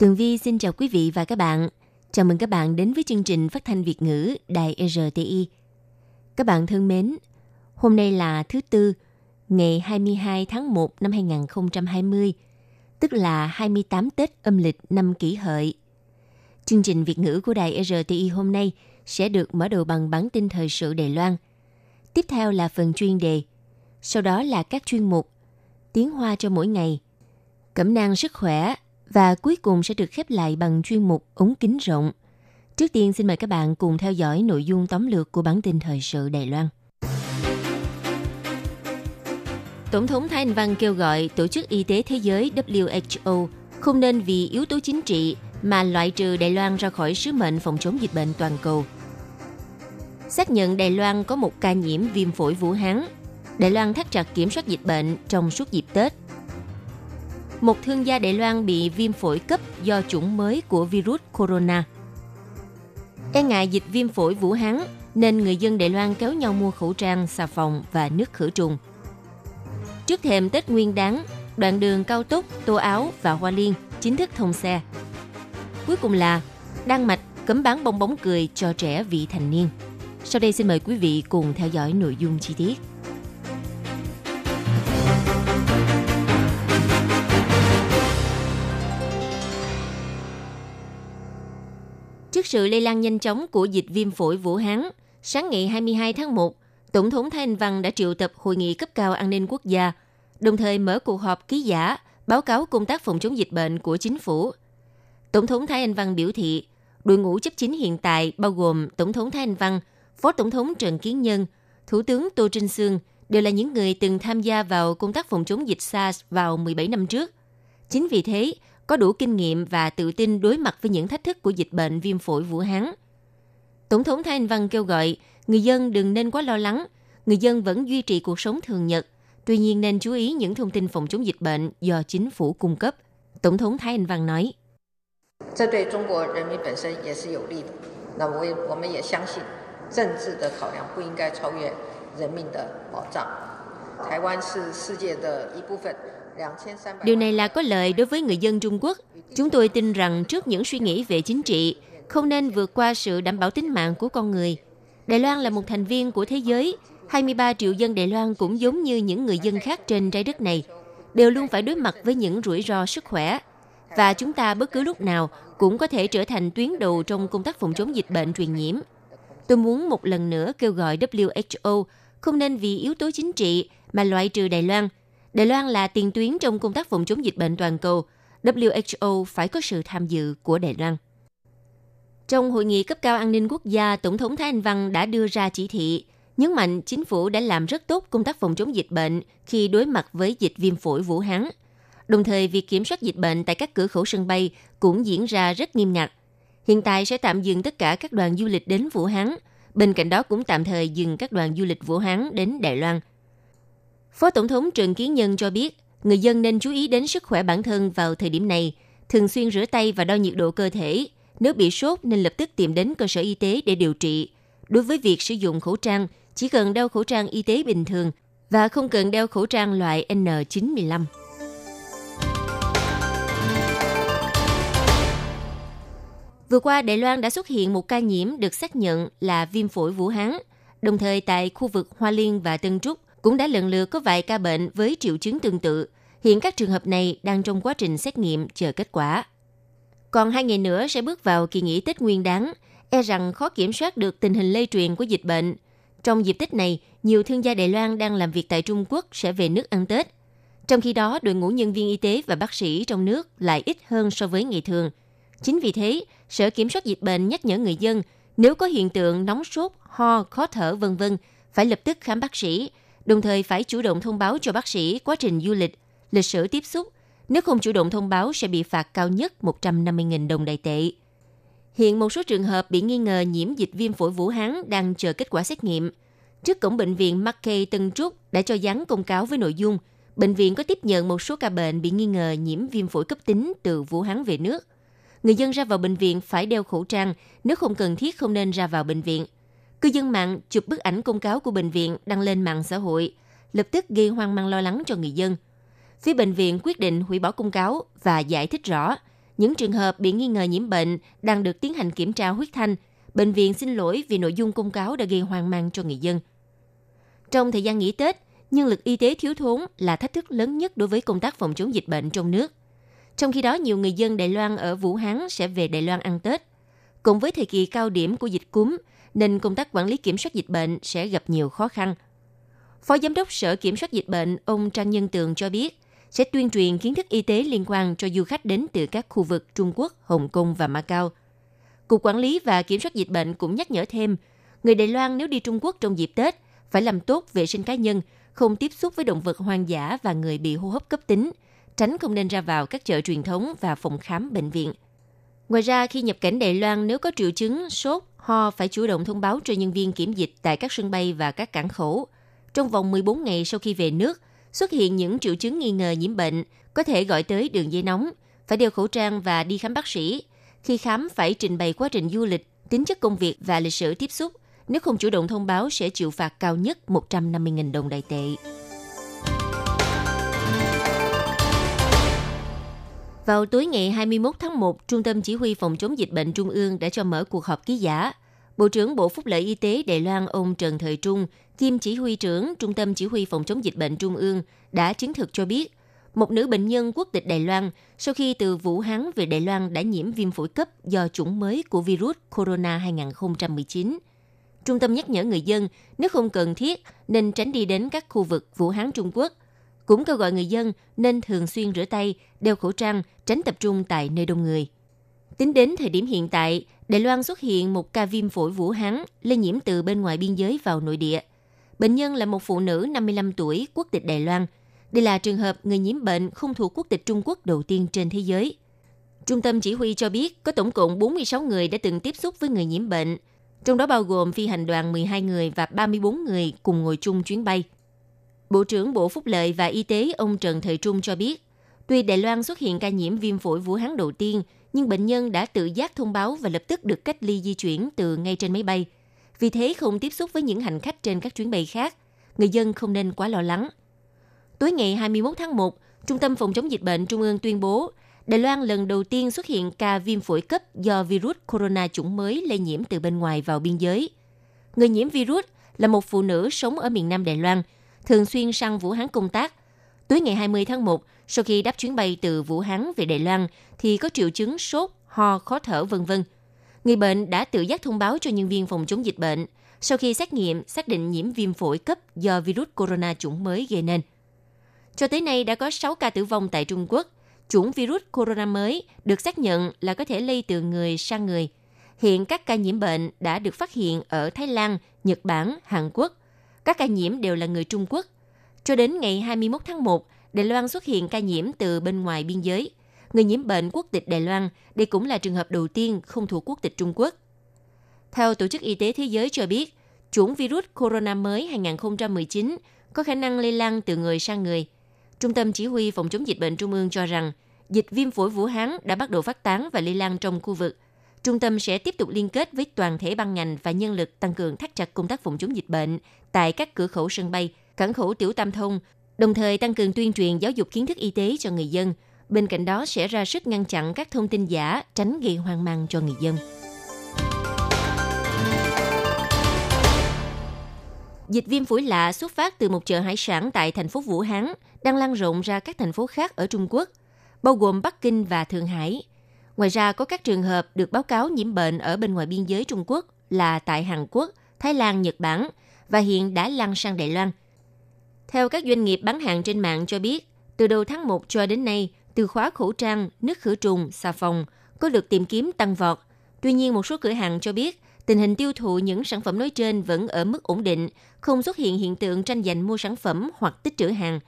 Tường Vi xin chào quý vị và các bạn. Chào mừng các bạn đến với chương trình phát thanh Việt ngữ Đài RTI. Các bạn thân mến, hôm nay là thứ Tư, ngày 22 tháng 1 năm 2020, tức là 28 Tết âm lịch năm kỷ hợi. Chương trình Việt ngữ của Đài RTI hôm nay sẽ được mở đầu bằng bản tin thời sự Đài Loan. Tiếp theo là phần chuyên đề, sau đó là các chuyên mục Tiếng Hoa cho mỗi ngày, Cẩm nang sức khỏe và cuối cùng sẽ được khép lại bằng chuyên mục ống kính rộng. Trước tiên, xin mời các bạn cùng theo dõi nội dung tóm lược của bản tin thời sự Đài Loan. Tổng thống Thái Anh Văn kêu gọi Tổ chức Y tế Thế giới WHO không nên vì yếu tố chính trị mà loại trừ Đài Loan ra khỏi sứ mệnh phòng chống dịch bệnh toàn cầu. Xác nhận Đài Loan có một ca nhiễm viêm phổi Vũ Hán. Đài Loan thắt chặt kiểm soát dịch bệnh trong suốt dịp Tết. Một thương gia Đài Loan bị viêm phổi cấp do chủng mới của virus corona. E ngại dịch viêm phổi Vũ Hán nên người dân Đài Loan kéo nhau mua khẩu trang, xà phòng và nước khử trùng. Trước thềm Tết Nguyên đáng, đoạn đường cao tốc Tô Áo và Hoa Liên chính thức thông xe. Cuối cùng là Đan Mạch cấm bán bong bóng cười cho trẻ vị thành niên. Sau đây xin mời quý vị cùng theo dõi nội dung chi tiết. Sự lây lan nhanh chóng của dịch viêm phổi Vũ Hán, sáng ngày 22 tháng 1, Tổng thống Thái Anh Văn đã triệu tập hội nghị cấp cao an ninh quốc gia, đồng thời mở cuộc họp ký giả báo cáo công tác phòng chống dịch bệnh của chính phủ. Tổng thống Thái Anh Văn biểu thị, đội ngũ chấp chính hiện tại bao gồm Tổng thống Thái Anh Văn, Phó Tổng thống Trần Kiến Nhân, Thủ tướng Tô Trinh Sương đều là những người từng tham gia vào công tác phòng chống dịch SARS vào 17 năm trước. Chính vì thế, có đủ kinh nghiệm và tự tin đối mặt với những thách thức của dịch bệnh viêm phổi Vũ Hán. Tổng thống Thái Anh Văn kêu gọi người dân đừng nên quá lo lắng, người dân vẫn duy trì cuộc sống thường nhật, tuy nhiên nên chú ý những thông tin phòng chống dịch bệnh do chính phủ cung cấp. Tổng thống Thái Anh Văn nói. Điều này là có lợi đối với người dân Trung Quốc. Chúng tôi tin rằng trước những suy nghĩ về chính trị, không nên vượt qua sự đảm bảo tính mạng của con người. Đài Loan là một thành viên của thế giới, 23 triệu dân Đài Loan cũng giống như những người dân khác trên trái đất này, đều luôn phải đối mặt với những rủi ro sức khỏe. Và chúng ta bất cứ lúc nào cũng có thể trở thành tuyến đầu trong công tác phòng chống dịch bệnh truyền nhiễm. Tôi muốn một lần nữa kêu gọi WHO không nên vì yếu tố chính trị mà loại trừ Đài Loan – Đài Loan là tiền tuyến trong công tác phòng chống dịch bệnh toàn cầu. WHO phải có sự tham dự của Đài Loan. Trong hội nghị cấp cao an ninh quốc gia, Tổng thống Thái Anh Văn đã đưa ra chỉ thị, nhấn mạnh chính phủ đã làm rất tốt công tác phòng chống dịch bệnh khi đối mặt với dịch viêm phổi Vũ Hán. Đồng thời, việc kiểm soát dịch bệnh tại các cửa khẩu sân bay cũng diễn ra rất nghiêm ngặt. Hiện tại sẽ tạm dừng tất cả các đoàn du lịch đến Vũ Hán. Bên cạnh đó cũng tạm thời dừng các đoàn du lịch Vũ Hán đến Đài Loan. Phó Tổng thống Trần Kiến Nhân cho biết, người dân nên chú ý đến sức khỏe bản thân vào thời điểm này, thường xuyên rửa tay và đo nhiệt độ cơ thể. Nếu bị sốt nên lập tức tìm đến cơ sở y tế để điều trị. Đối với việc sử dụng khẩu trang, chỉ cần đeo khẩu trang y tế bình thường và không cần đeo khẩu trang loại N95. Vừa qua, Đài Loan đã xuất hiện một ca nhiễm được xác nhận là viêm phổi Vũ Hán. Đồng thời tại khu vực Hoa Liên và Tân Trúc, cũng đã lần lượt có vài ca bệnh với triệu chứng tương tự. Hiện các trường hợp này đang trong quá trình xét nghiệm chờ kết quả. Còn hai ngày nữa sẽ bước vào kỳ nghỉ Tết Nguyên đáng, e rằng khó kiểm soát được tình hình lây truyền của dịch bệnh. Trong dịp Tết này, nhiều thương gia Đài Loan đang làm việc tại Trung Quốc sẽ về nước ăn Tết. Trong khi đó, đội ngũ nhân viên y tế và bác sĩ trong nước lại ít hơn so với ngày thường. Chính vì thế, Sở Kiểm soát Dịch bệnh nhắc nhở người dân nếu có hiện tượng nóng sốt, ho, khó thở vân vân phải lập tức khám bác sĩ, đồng thời phải chủ động thông báo cho bác sĩ quá trình du lịch, lịch sử tiếp xúc. Nếu không chủ động thông báo sẽ bị phạt cao nhất 150.000 đồng đại tệ. Hiện một số trường hợp bị nghi ngờ nhiễm dịch viêm phổi Vũ Hán đang chờ kết quả xét nghiệm. Trước cổng bệnh viện Mackay Tân Trúc đã cho dán công cáo với nội dung bệnh viện có tiếp nhận một số ca bệnh bị nghi ngờ nhiễm viêm phổi cấp tính từ Vũ Hán về nước. Người dân ra vào bệnh viện phải đeo khẩu trang, nếu không cần thiết không nên ra vào bệnh viện. Cư dân mạng chụp bức ảnh công cáo của bệnh viện đăng lên mạng xã hội, lập tức gây hoang mang lo lắng cho người dân. Phía bệnh viện quyết định hủy bỏ công cáo và giải thích rõ những trường hợp bị nghi ngờ nhiễm bệnh đang được tiến hành kiểm tra huyết thanh. Bệnh viện xin lỗi vì nội dung công cáo đã gây hoang mang cho người dân. Trong thời gian nghỉ Tết, nhân lực y tế thiếu thốn là thách thức lớn nhất đối với công tác phòng chống dịch bệnh trong nước. Trong khi đó, nhiều người dân Đài Loan ở Vũ Hán sẽ về Đài Loan ăn Tết. Cùng với thời kỳ cao điểm của dịch cúm, nên công tác quản lý kiểm soát dịch bệnh sẽ gặp nhiều khó khăn. Phó Giám đốc Sở Kiểm soát Dịch bệnh ông Trang Nhân Tường cho biết, sẽ tuyên truyền kiến thức y tế liên quan cho du khách đến từ các khu vực Trung Quốc, Hồng Kông và Macau. Cục Quản lý và Kiểm soát Dịch bệnh cũng nhắc nhở thêm, người Đài Loan nếu đi Trung Quốc trong dịp Tết phải làm tốt vệ sinh cá nhân, không tiếp xúc với động vật hoang dã và người bị hô hấp cấp tính, tránh không nên ra vào các chợ truyền thống và phòng khám bệnh viện. Ngoài ra, khi nhập cảnh Đài Loan nếu có triệu chứng sốt, ho phải chủ động thông báo cho nhân viên kiểm dịch tại các sân bay và các cảng khẩu. Trong vòng 14 ngày sau khi về nước, xuất hiện những triệu chứng nghi ngờ nhiễm bệnh, có thể gọi tới đường dây nóng, phải đeo khẩu trang và đi khám bác sĩ. Khi khám phải trình bày quá trình du lịch, tính chất công việc và lịch sử tiếp xúc. Nếu không chủ động thông báo sẽ chịu phạt cao nhất 150.000 đồng đại tệ. Vào tối ngày 21 tháng 1, Trung tâm Chỉ huy Phòng chống dịch bệnh Trung ương đã cho mở cuộc họp ký giả. Bộ trưởng Bộ Phúc lợi Y tế Đài Loan ông Trần Thời Trung, kiêm chỉ huy trưởng Trung tâm Chỉ huy Phòng chống dịch bệnh Trung ương, đã chứng thực cho biết, một nữ bệnh nhân quốc tịch Đài Loan sau khi từ Vũ Hán về Đài Loan đã nhiễm viêm phổi cấp do chủng mới của virus corona 2019. Trung tâm nhắc nhở người dân nếu không cần thiết nên tránh đi đến các khu vực Vũ Hán Trung Quốc – cũng kêu gọi người dân nên thường xuyên rửa tay, đeo khẩu trang, tránh tập trung tại nơi đông người. Tính đến thời điểm hiện tại, Đài Loan xuất hiện một ca viêm phổi Vũ Hán lây nhiễm từ bên ngoài biên giới vào nội địa. Bệnh nhân là một phụ nữ 55 tuổi, quốc tịch Đài Loan. Đây là trường hợp người nhiễm bệnh không thuộc quốc tịch Trung Quốc đầu tiên trên thế giới. Trung tâm chỉ huy cho biết có tổng cộng 46 người đã từng tiếp xúc với người nhiễm bệnh, trong đó bao gồm phi hành đoàn 12 người và 34 người cùng ngồi chung chuyến bay. Bộ trưởng Bộ Phúc lợi và Y tế ông Trần Thời Trung cho biết, tuy Đài Loan xuất hiện ca nhiễm viêm phổi Vũ Hán đầu tiên, nhưng bệnh nhân đã tự giác thông báo và lập tức được cách ly di chuyển từ ngay trên máy bay. Vì thế không tiếp xúc với những hành khách trên các chuyến bay khác. Người dân không nên quá lo lắng. Tối ngày 21 tháng 1, Trung tâm Phòng chống dịch bệnh Trung ương tuyên bố Đài Loan lần đầu tiên xuất hiện ca viêm phổi cấp do virus corona chủng mới lây nhiễm từ bên ngoài vào biên giới. Người nhiễm virus là một phụ nữ sống ở miền Nam Đài Loan – thường xuyên sang Vũ Hán công tác. Tối ngày 20 tháng 1, sau khi đáp chuyến bay từ Vũ Hán về Đài Loan, thì có triệu chứng sốt, ho, khó thở vân vân. Người bệnh đã tự giác thông báo cho nhân viên phòng chống dịch bệnh sau khi xét nghiệm xác định nhiễm viêm phổi cấp do virus corona chủng mới gây nên. Cho tới nay đã có 6 ca tử vong tại Trung Quốc. Chủng virus corona mới được xác nhận là có thể lây từ người sang người. Hiện các ca nhiễm bệnh đã được phát hiện ở Thái Lan, Nhật Bản, Hàn Quốc, các ca nhiễm đều là người Trung Quốc. Cho đến ngày 21 tháng 1, Đài Loan xuất hiện ca nhiễm từ bên ngoài biên giới. Người nhiễm bệnh quốc tịch Đài Loan, đây cũng là trường hợp đầu tiên không thuộc quốc tịch Trung Quốc. Theo Tổ chức Y tế Thế giới cho biết, chủng virus corona mới 2019 có khả năng lây lan từ người sang người. Trung tâm Chỉ huy Phòng chống dịch bệnh Trung ương cho rằng, dịch viêm phổi Vũ Hán đã bắt đầu phát tán và lây lan trong khu vực – Trung tâm sẽ tiếp tục liên kết với toàn thể ban ngành và nhân lực tăng cường thắt chặt công tác phòng chống dịch bệnh tại các cửa khẩu sân bay, cảng khẩu tiểu tam thông, đồng thời tăng cường tuyên truyền giáo dục kiến thức y tế cho người dân. Bên cạnh đó sẽ ra sức ngăn chặn các thông tin giả, tránh gây hoang mang cho người dân. Dịch viêm phổi lạ xuất phát từ một chợ hải sản tại thành phố Vũ Hán, đang lan rộng ra các thành phố khác ở Trung Quốc, bao gồm Bắc Kinh và Thượng Hải – Ngoài ra, có các trường hợp được báo cáo nhiễm bệnh ở bên ngoài biên giới Trung Quốc là tại Hàn Quốc, Thái Lan, Nhật Bản và hiện đã lan sang Đài Loan. Theo các doanh nghiệp bán hàng trên mạng cho biết, từ đầu tháng 1 cho đến nay, từ khóa khẩu trang, nước khử trùng, xà phòng có được tìm kiếm tăng vọt. Tuy nhiên, một số cửa hàng cho biết tình hình tiêu thụ những sản phẩm nói trên vẫn ở mức ổn định, không xuất hiện hiện tượng tranh giành mua sản phẩm hoặc tích trữ hàng.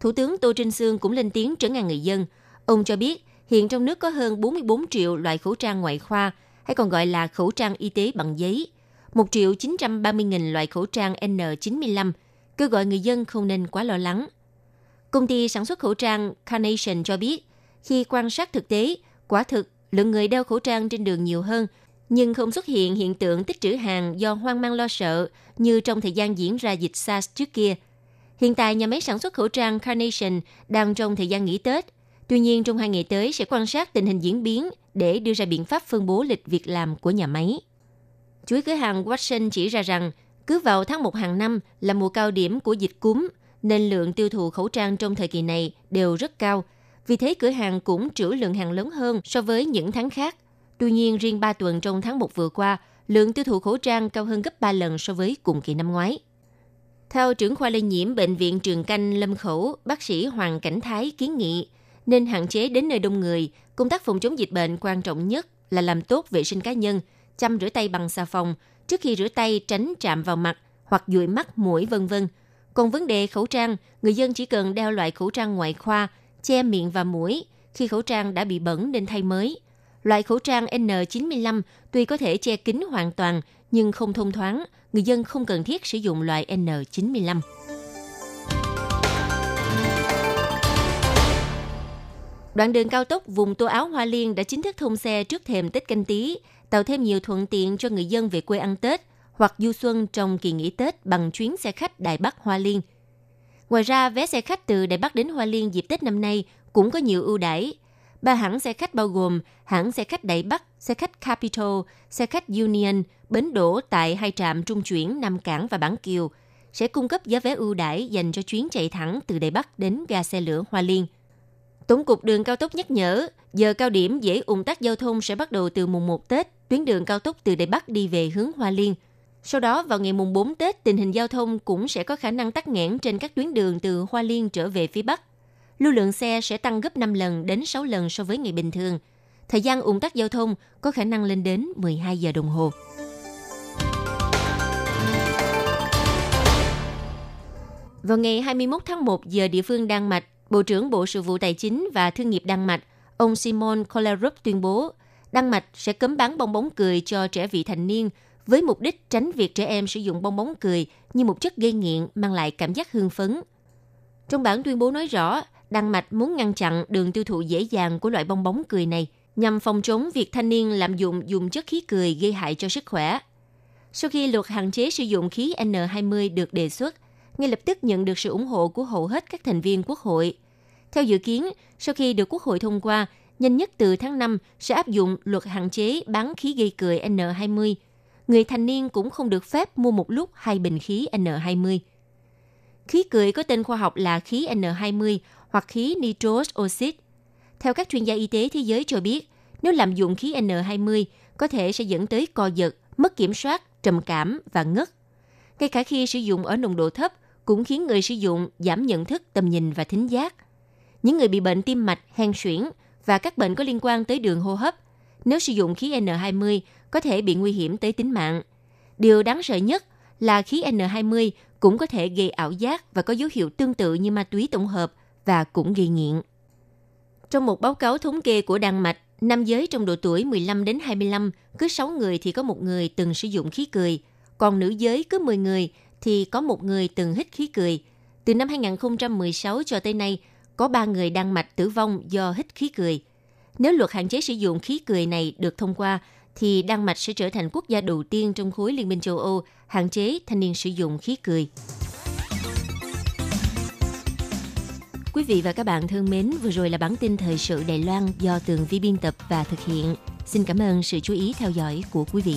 Thủ tướng Tô Trinh Sương cũng lên tiếng trấn an người dân. Ông cho biết hiện trong nước có hơn 44 triệu loại khẩu trang ngoại khoa, hay còn gọi là khẩu trang y tế bằng giấy, 1 triệu 930 nghìn loại khẩu trang N95, kêu gọi người dân không nên quá lo lắng. Công ty sản xuất khẩu trang Carnation cho biết, khi quan sát thực tế, quả thực lượng người đeo khẩu trang trên đường nhiều hơn, nhưng không xuất hiện hiện tượng tích trữ hàng do hoang mang lo sợ như trong thời gian diễn ra dịch SARS trước kia. Hiện tại, nhà máy sản xuất khẩu trang Carnation đang trong thời gian nghỉ Tết. Tuy nhiên, trong hai ngày tới sẽ quan sát tình hình diễn biến để đưa ra biện pháp phân bố lịch việc làm của nhà máy. Chuỗi cửa hàng Watson chỉ ra rằng, cứ vào tháng 1 hàng năm là mùa cao điểm của dịch cúm, nên lượng tiêu thụ khẩu trang trong thời kỳ này đều rất cao. Vì thế cửa hàng cũng trữ lượng hàng lớn hơn so với những tháng khác. Tuy nhiên, riêng 3 tuần trong tháng 1 vừa qua, lượng tiêu thụ khẩu trang cao hơn gấp 3 lần so với cùng kỳ năm ngoái. Theo trưởng khoa lây nhiễm Bệnh viện Trường Canh Lâm Khẩu, bác sĩ Hoàng Cảnh Thái kiến nghị nên hạn chế đến nơi đông người. Công tác phòng chống dịch bệnh quan trọng nhất là làm tốt vệ sinh cá nhân, chăm rửa tay bằng xà phòng, trước khi rửa tay tránh chạm vào mặt hoặc dụi mắt, mũi vân vân. Còn vấn đề khẩu trang, người dân chỉ cần đeo loại khẩu trang ngoại khoa, che miệng và mũi khi khẩu trang đã bị bẩn nên thay mới. Loại khẩu trang N95 tuy có thể che kín hoàn toàn nhưng không thông thoáng, người dân không cần thiết sử dụng loại N95. Đoạn đường cao tốc vùng Tô Áo Hoa Liên đã chính thức thông xe trước thềm Tết Canh Tý, tạo thêm nhiều thuận tiện cho người dân về quê ăn Tết hoặc du xuân trong kỳ nghỉ Tết bằng chuyến xe khách Đài Bắc Hoa Liên. Ngoài ra, vé xe khách từ Đài Bắc đến Hoa Liên dịp Tết năm nay cũng có nhiều ưu đãi. Ba hãng xe khách bao gồm hãng xe khách Đài Bắc, xe khách Capital, xe khách Union, bến đổ tại hai trạm trung chuyển Nam Cảng và Bản Kiều sẽ cung cấp giá vé ưu đãi dành cho chuyến chạy thẳng từ Đài Bắc đến ga xe lửa Hoa Liên. Tổng cục đường cao tốc nhắc nhở, giờ cao điểm dễ ủng tắc giao thông sẽ bắt đầu từ mùng 1 Tết, tuyến đường cao tốc từ Đài Bắc đi về hướng Hoa Liên. Sau đó vào ngày mùng 4 Tết, tình hình giao thông cũng sẽ có khả năng tắc nghẽn trên các tuyến đường từ Hoa Liên trở về phía Bắc. Lưu lượng xe sẽ tăng gấp 5 lần đến 6 lần so với ngày bình thường. Thời gian ủng tắc giao thông có khả năng lên đến 12 giờ đồng hồ. Vào ngày 21 tháng 1 giờ địa phương Đan Mạch, Bộ trưởng Bộ Sự vụ Tài chính và Thương nghiệp Đan Mạch, ông Simon Kollerup tuyên bố, Đan Mạch sẽ cấm bán bong bóng cười cho trẻ vị thành niên với mục đích tránh việc trẻ em sử dụng bong bóng cười như một chất gây nghiện mang lại cảm giác hưng phấn. Trong bản tuyên bố nói rõ, Đan Mạch muốn ngăn chặn đường tiêu thụ dễ dàng của loại bong bóng cười này nhằm phòng chống việc thanh niên lạm dụng dùng chất khí cười gây hại cho sức khỏe. Sau khi luật hạn chế sử dụng khí N20 được đề xuất, ngay lập tức nhận được sự ủng hộ của hầu hết các thành viên quốc hội. Theo dự kiến, sau khi được quốc hội thông qua, nhanh nhất từ tháng 5 sẽ áp dụng luật hạn chế bán khí gây cười N20. Người thành niên cũng không được phép mua một lúc hai bình khí N20. Khí cười có tên khoa học là khí N20 hoặc khí nitrous oxide. Theo các chuyên gia y tế thế giới cho biết, nếu lạm dụng khí N20 có thể sẽ dẫn tới co giật, mất kiểm soát, trầm cảm và ngất. Ngay cả khi sử dụng ở nồng độ thấp cũng khiến người sử dụng giảm nhận thức, tầm nhìn và thính giác. Những người bị bệnh tim mạch, hen suyễn và các bệnh có liên quan tới đường hô hấp, nếu sử dụng khí N20 có thể bị nguy hiểm tới tính mạng. Điều đáng sợ nhất là khí N20 cũng có thể gây ảo giác và có dấu hiệu tương tự như ma túy tổng hợp và cũng gây nghiện. Trong một báo cáo thống kê của Đan Mạch, nam giới trong độ tuổi 15 đến 25, cứ 6 người thì có một người từng sử dụng khí cười, còn nữ giới cứ 10 người thì có một người từng hít khí cười. Từ năm 2016 cho tới nay, có 3 người Đan Mạch tử vong do hít khí cười. Nếu luật hạn chế sử dụng khí cười này được thông qua, thì Đan Mạch sẽ trở thành quốc gia đầu tiên trong khối Liên minh châu Âu hạn chế thanh niên sử dụng khí cười. Quý vị và các bạn thân mến, vừa rồi là bản tin thời sự Đài Loan do Tường Vi biên tập và thực hiện. Xin cảm ơn sự chú ý theo dõi của quý vị.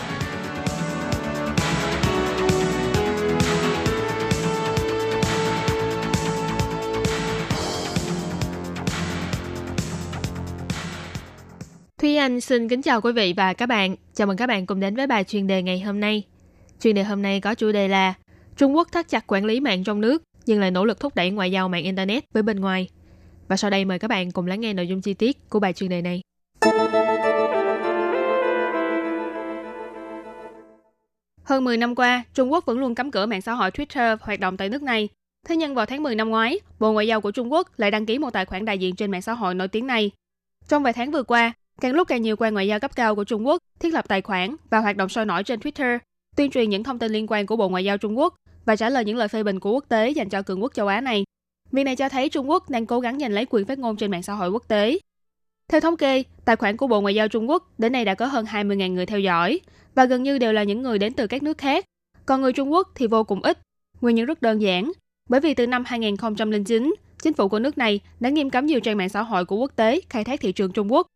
xin kính chào quý vị và các bạn. Chào mừng các bạn cùng đến với bài chuyên đề ngày hôm nay. Chuyên đề hôm nay có chủ đề là Trung Quốc thắt chặt quản lý mạng trong nước nhưng lại nỗ lực thúc đẩy ngoại giao mạng Internet với bên ngoài. Và sau đây mời các bạn cùng lắng nghe nội dung chi tiết của bài chuyên đề này. Hơn 10 năm qua, Trung Quốc vẫn luôn cấm cửa mạng xã hội Twitter hoạt động tại nước này. Thế nhưng vào tháng 10 năm ngoái, Bộ Ngoại giao của Trung Quốc lại đăng ký một tài khoản đại diện trên mạng xã hội nổi tiếng này. Trong vài tháng vừa qua, càng lúc càng nhiều quan ngoại giao cấp cao của Trung Quốc thiết lập tài khoản và hoạt động sôi nổi trên Twitter, tuyên truyền những thông tin liên quan của Bộ Ngoại giao Trung Quốc và trả lời những lời phê bình của quốc tế dành cho cường quốc châu Á này. Việc này cho thấy Trung Quốc đang cố gắng giành lấy quyền phát ngôn trên mạng xã hội quốc tế. Theo thống kê, tài khoản của Bộ Ngoại giao Trung Quốc đến nay đã có hơn 20.000 người theo dõi và gần như đều là những người đến từ các nước khác. Còn người Trung Quốc thì vô cùng ít. Nguyên nhân rất đơn giản, bởi vì từ năm 2009, chính phủ của nước này đã nghiêm cấm nhiều trang mạng xã hội của quốc tế khai thác thị trường Trung Quốc.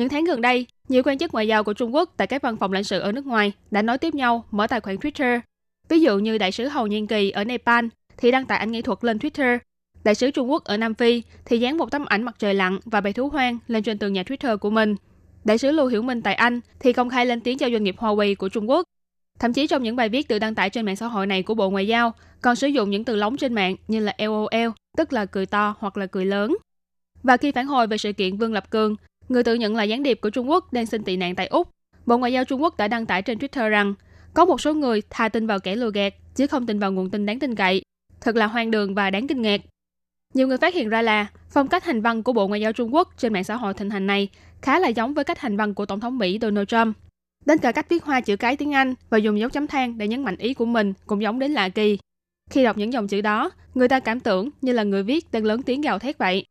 Những tháng gần đây, nhiều quan chức ngoại giao của Trung Quốc tại các văn phòng lãnh sự ở nước ngoài đã nói tiếp nhau mở tài khoản Twitter. Ví dụ như đại sứ Hầu Nhiên Kỳ ở Nepal thì đăng tải ảnh nghệ thuật lên Twitter. Đại sứ Trung Quốc ở Nam Phi thì dán một tấm ảnh mặt trời lặn và bầy thú hoang lên trên tường nhà Twitter của mình. Đại sứ Lưu Hiểu Minh tại Anh thì công khai lên tiếng cho doanh nghiệp Huawei của Trung Quốc. Thậm chí trong những bài viết tự đăng tải trên mạng xã hội này của Bộ Ngoại giao còn sử dụng những từ lóng trên mạng như là LOL, tức là cười to hoặc là cười lớn. Và khi phản hồi về sự kiện Vương Lập Cường, người tự nhận là gián điệp của Trung Quốc đang xin tị nạn tại Úc, Bộ Ngoại giao Trung Quốc đã đăng tải trên Twitter rằng có một số người thà tin vào kẻ lừa gạt chứ không tin vào nguồn tin đáng tin cậy. Thật là hoang đường và đáng kinh ngạc. Nhiều người phát hiện ra là phong cách hành văn của Bộ Ngoại giao Trung Quốc trên mạng xã hội thịnh hành này khá là giống với cách hành văn của Tổng thống Mỹ Donald Trump. Đến cả cách viết hoa chữ cái tiếng Anh và dùng dấu chấm than để nhấn mạnh ý của mình cũng giống đến lạ kỳ. Khi đọc những dòng chữ đó, người ta cảm tưởng như là người viết đang lớn tiếng gào thét vậy.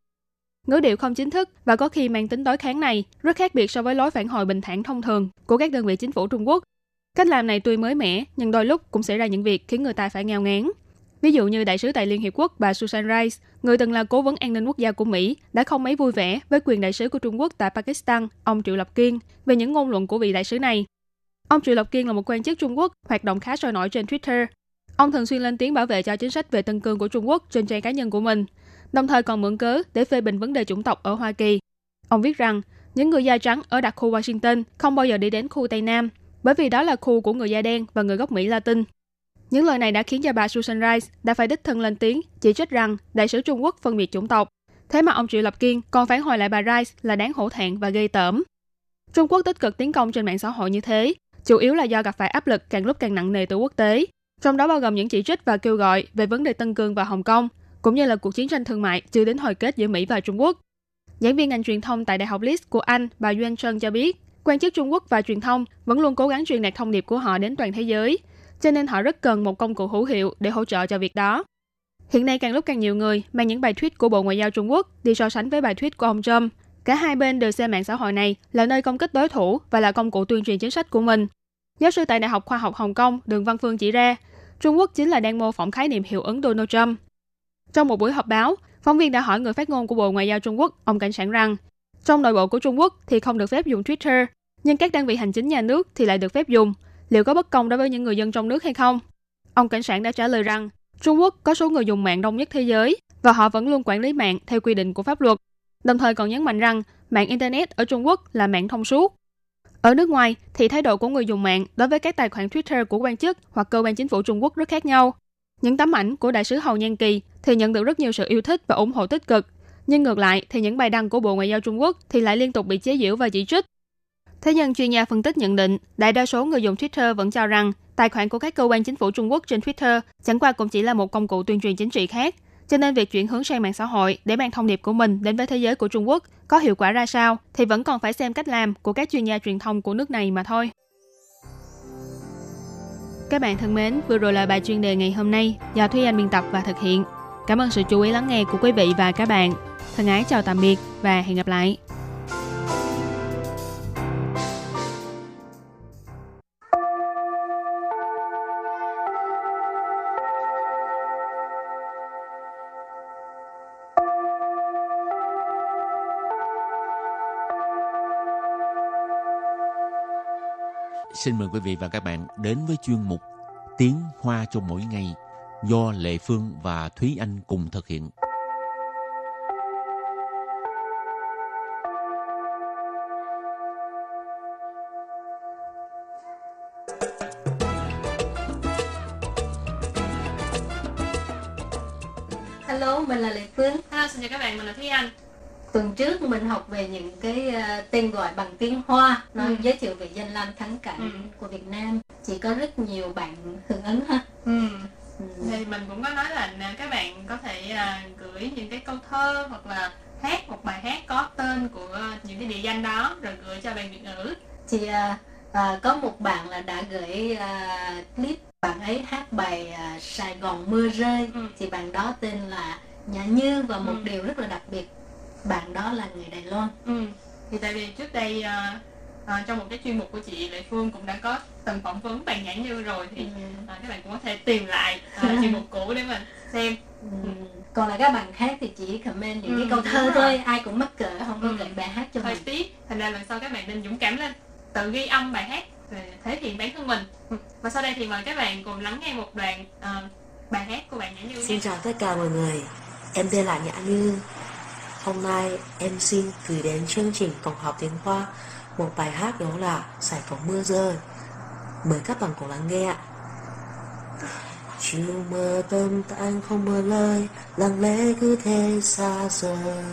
Ngữ điệu không chính thức và có khi mang tính đối kháng này rất khác biệt so với lối phản hồi bình thản thông thường của các đơn vị chính phủ Trung Quốc. Cách làm này tuy mới mẻ, nhưng đôi lúc cũng xảy ra những việc khiến người ta phải ngao ngán. Ví dụ như đại sứ tại Liên Hiệp Quốc bà Susan Rice, người từng là cố vấn an ninh quốc gia của Mỹ, đã không mấy vui vẻ với quyền đại sứ của Trung Quốc tại Pakistan, ông Triệu Lập Kiên, về những ngôn luận của vị đại sứ này. Ông Triệu Lập Kiên là một quan chức Trung Quốc hoạt động khá sôi nổi trên Twitter. Ông thường xuyên lên tiếng bảo vệ cho chính sách về Tân Cương của Trung Quốc trên trang cá nhân của mình, đồng thời còn mượn cớ để phê bình vấn đề chủng tộc ở Hoa Kỳ. Ông viết rằng, những người da trắng ở đặc khu Washington không bao giờ đi đến khu Tây Nam, bởi vì đó là khu của người da đen và người gốc Mỹ Latin. Những lời này đã khiến cho bà Susan Rice đã phải đích thân lên tiếng chỉ trích rằng đại sứ Trung Quốc phân biệt chủng tộc. Thế mà ông Triệu Lập Kiên còn phản hồi lại bà Rice là đáng hổ thẹn và gây tởm. Trung Quốc tích cực tiến công trên mạng xã hội như thế, chủ yếu là do gặp phải áp lực càng lúc càng nặng nề từ quốc tế, trong đó bao gồm những chỉ trích và kêu gọi về vấn đề Tân Cương và Hồng Kông, cũng như là cuộc chiến tranh thương mại chưa đến hồi kết giữa Mỹ và Trung Quốc. Giảng viên ngành truyền thông tại Đại học Leeds của Anh, bà Yuan Trân cho biết, quan chức Trung Quốc và truyền thông vẫn luôn cố gắng truyền đạt thông điệp của họ đến toàn thế giới, cho nên họ rất cần một công cụ hữu hiệu để hỗ trợ cho việc đó. Hiện nay càng lúc càng nhiều người mang những bài tweet của Bộ Ngoại giao Trung Quốc đi so sánh với bài tweet của ông Trump. Cả hai bên đều xem mạng xã hội này là nơi công kích đối thủ và là công cụ tuyên truyền chính sách của mình. Giáo sư tại Đại học Khoa học Hồng Kông Đường Văn Phương chỉ ra, Trung Quốc chính là đang mô phỏng khái niệm hiệu ứng Donald Trump. Trong một buổi họp báo, phóng viên đã hỏi người phát ngôn của Bộ Ngoại giao Trung Quốc, ông Cảnh Sản rằng, trong nội bộ của Trung Quốc thì không được phép dùng Twitter, nhưng các đơn vị hành chính nhà nước thì lại được phép dùng. Liệu có bất công đối với những người dân trong nước hay không? Ông cảnh sản đã trả lời rằng Trung Quốc có số người dùng mạng đông nhất thế giới và họ vẫn luôn quản lý mạng theo quy định của pháp luật. Đồng thời còn nhấn mạnh rằng mạng Internet ở Trung Quốc là mạng thông suốt. Ở nước ngoài thì thái độ của người dùng mạng đối với các tài khoản Twitter của quan chức hoặc cơ quan chính phủ Trung Quốc rất khác nhau. Những tấm ảnh của đại sứ Hầu Nhan Kỳ thì nhận được rất nhiều sự yêu thích và ủng hộ tích cực. Nhưng ngược lại thì những bài đăng của Bộ Ngoại giao Trung Quốc thì lại liên tục bị chế giễu và chỉ trích. Thế nhưng chuyên gia phân tích nhận định, đại đa số người dùng Twitter vẫn cho rằng tài khoản của các cơ quan chính phủ Trung Quốc trên Twitter chẳng qua cũng chỉ là một công cụ tuyên truyền chính trị khác. Cho nên việc chuyển hướng sang mạng xã hội để mang thông điệp của mình đến với thế giới của Trung Quốc có hiệu quả ra sao thì vẫn còn phải xem cách làm của các chuyên gia truyền thông của nước này mà thôi. Các bạn thân mến, vừa rồi là bài chuyên đề ngày hôm nay do Thúy Anh biên tập và thực hiện. Cảm ơn sự chú ý lắng nghe của quý vị và các bạn. Thân ái chào tạm biệt và hẹn gặp lại. Xin mời quý vị và các bạn đến với chuyên mục Tiếng Hoa cho mỗi ngày do Lệ Phương và Thúy Anh cùng thực hiện. Hello, mình là Lệ Phương. Hello, xin chào các bạn, mình là Thúy Anh. Tuần trước mình học về những cái ờ, tên gọi bằng tiếng Hoa, nó Ừ. giới thiệu về danh lam thắng cảnh Ừ. của Việt Nam. Chỉ có rất nhiều bạn hưởng ứng ha. Ừ. Ừ. Thì mình cũng có nói là các bạn có thể à, gửi những cái câu thơ hoặc là hát một bài hát có tên của những cái địa danh đó rồi gửi cho bạn Việt ngữ. Thì à, à, có một bạn là đã gửi à, clip bạn ấy hát bài à, Sài Gòn mưa rơi. Ừ. Thì bạn đó tên là Nhã Như và một Ừ. điều rất là đặc biệt, bạn đó là người Đài Loan. Ừ. Thì tại vì trước đây à, à, trong một cái chuyên mục của chị Lệ Phương cũng đã có từng phỏng vấn bạn Nhã Như rồi thì Ừ. à, các bạn cũng có thể tìm lại à, chuyên mục cũ để mình xem. Ừ. Còn là các bạn khác thì chỉ comment những Ừ, cái câu thơ rồi. thôi, ai cũng mắc cỡ không có Ừ. gửi bài hát cho hơi mình. tiếc thành ra lần sau các bạn nên dũng cảm lên tự ghi âm bài hát rồi thể hiện bản thân mình Ừ. và sau đây thì mời các bạn cùng lắng nghe một đoạn ờ, bài hát của bạn Nhã Như Xin chào tất cả mọi người, em tên là Nhã Như. Hôm nay em xin gửi đến chương trình Tổng học tiếng Hoa một bài hát đó là Giải phóng mưa rơi. Mời các bạn cùng lắng nghe ạ. Chiều mưa tâm tan không mưa lời, lặng lẽ cứ thế xa rời.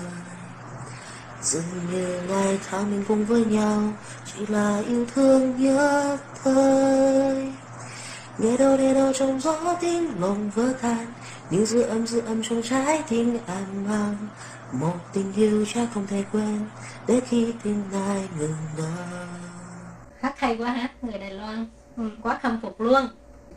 Dường như ngày tháng mình cùng với nhau, chỉ là yêu thương nhất thời. Nghe đâu nghe đâu trong gió tiếng lòng vỡ tan Như dư âm dư âm trong trái tim anh mang một tình yêu chắc không thể quên Để khi tim này ngừng đau Hát hay quá hát, người Đài Loan. Ừ. Quá khâm phục luôn.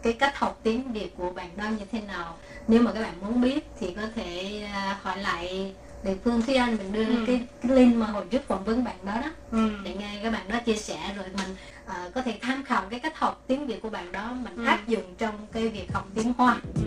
Cái cách học tiếng Việt của bạn đó như thế nào? Nếu mà các bạn muốn biết thì có thể à, hỏi lại Lệ Phương Thúy Anh mình đưa Ừ. cái, cái link mà hồi trước phỏng vấn bạn đó đó Ừ. để nghe các bạn đó chia sẻ rồi mình à, có thể tham khảo cái cách học tiếng Việt của bạn đó mình Ừ. áp dụng trong cái việc học tiếng Hoa. Ừ.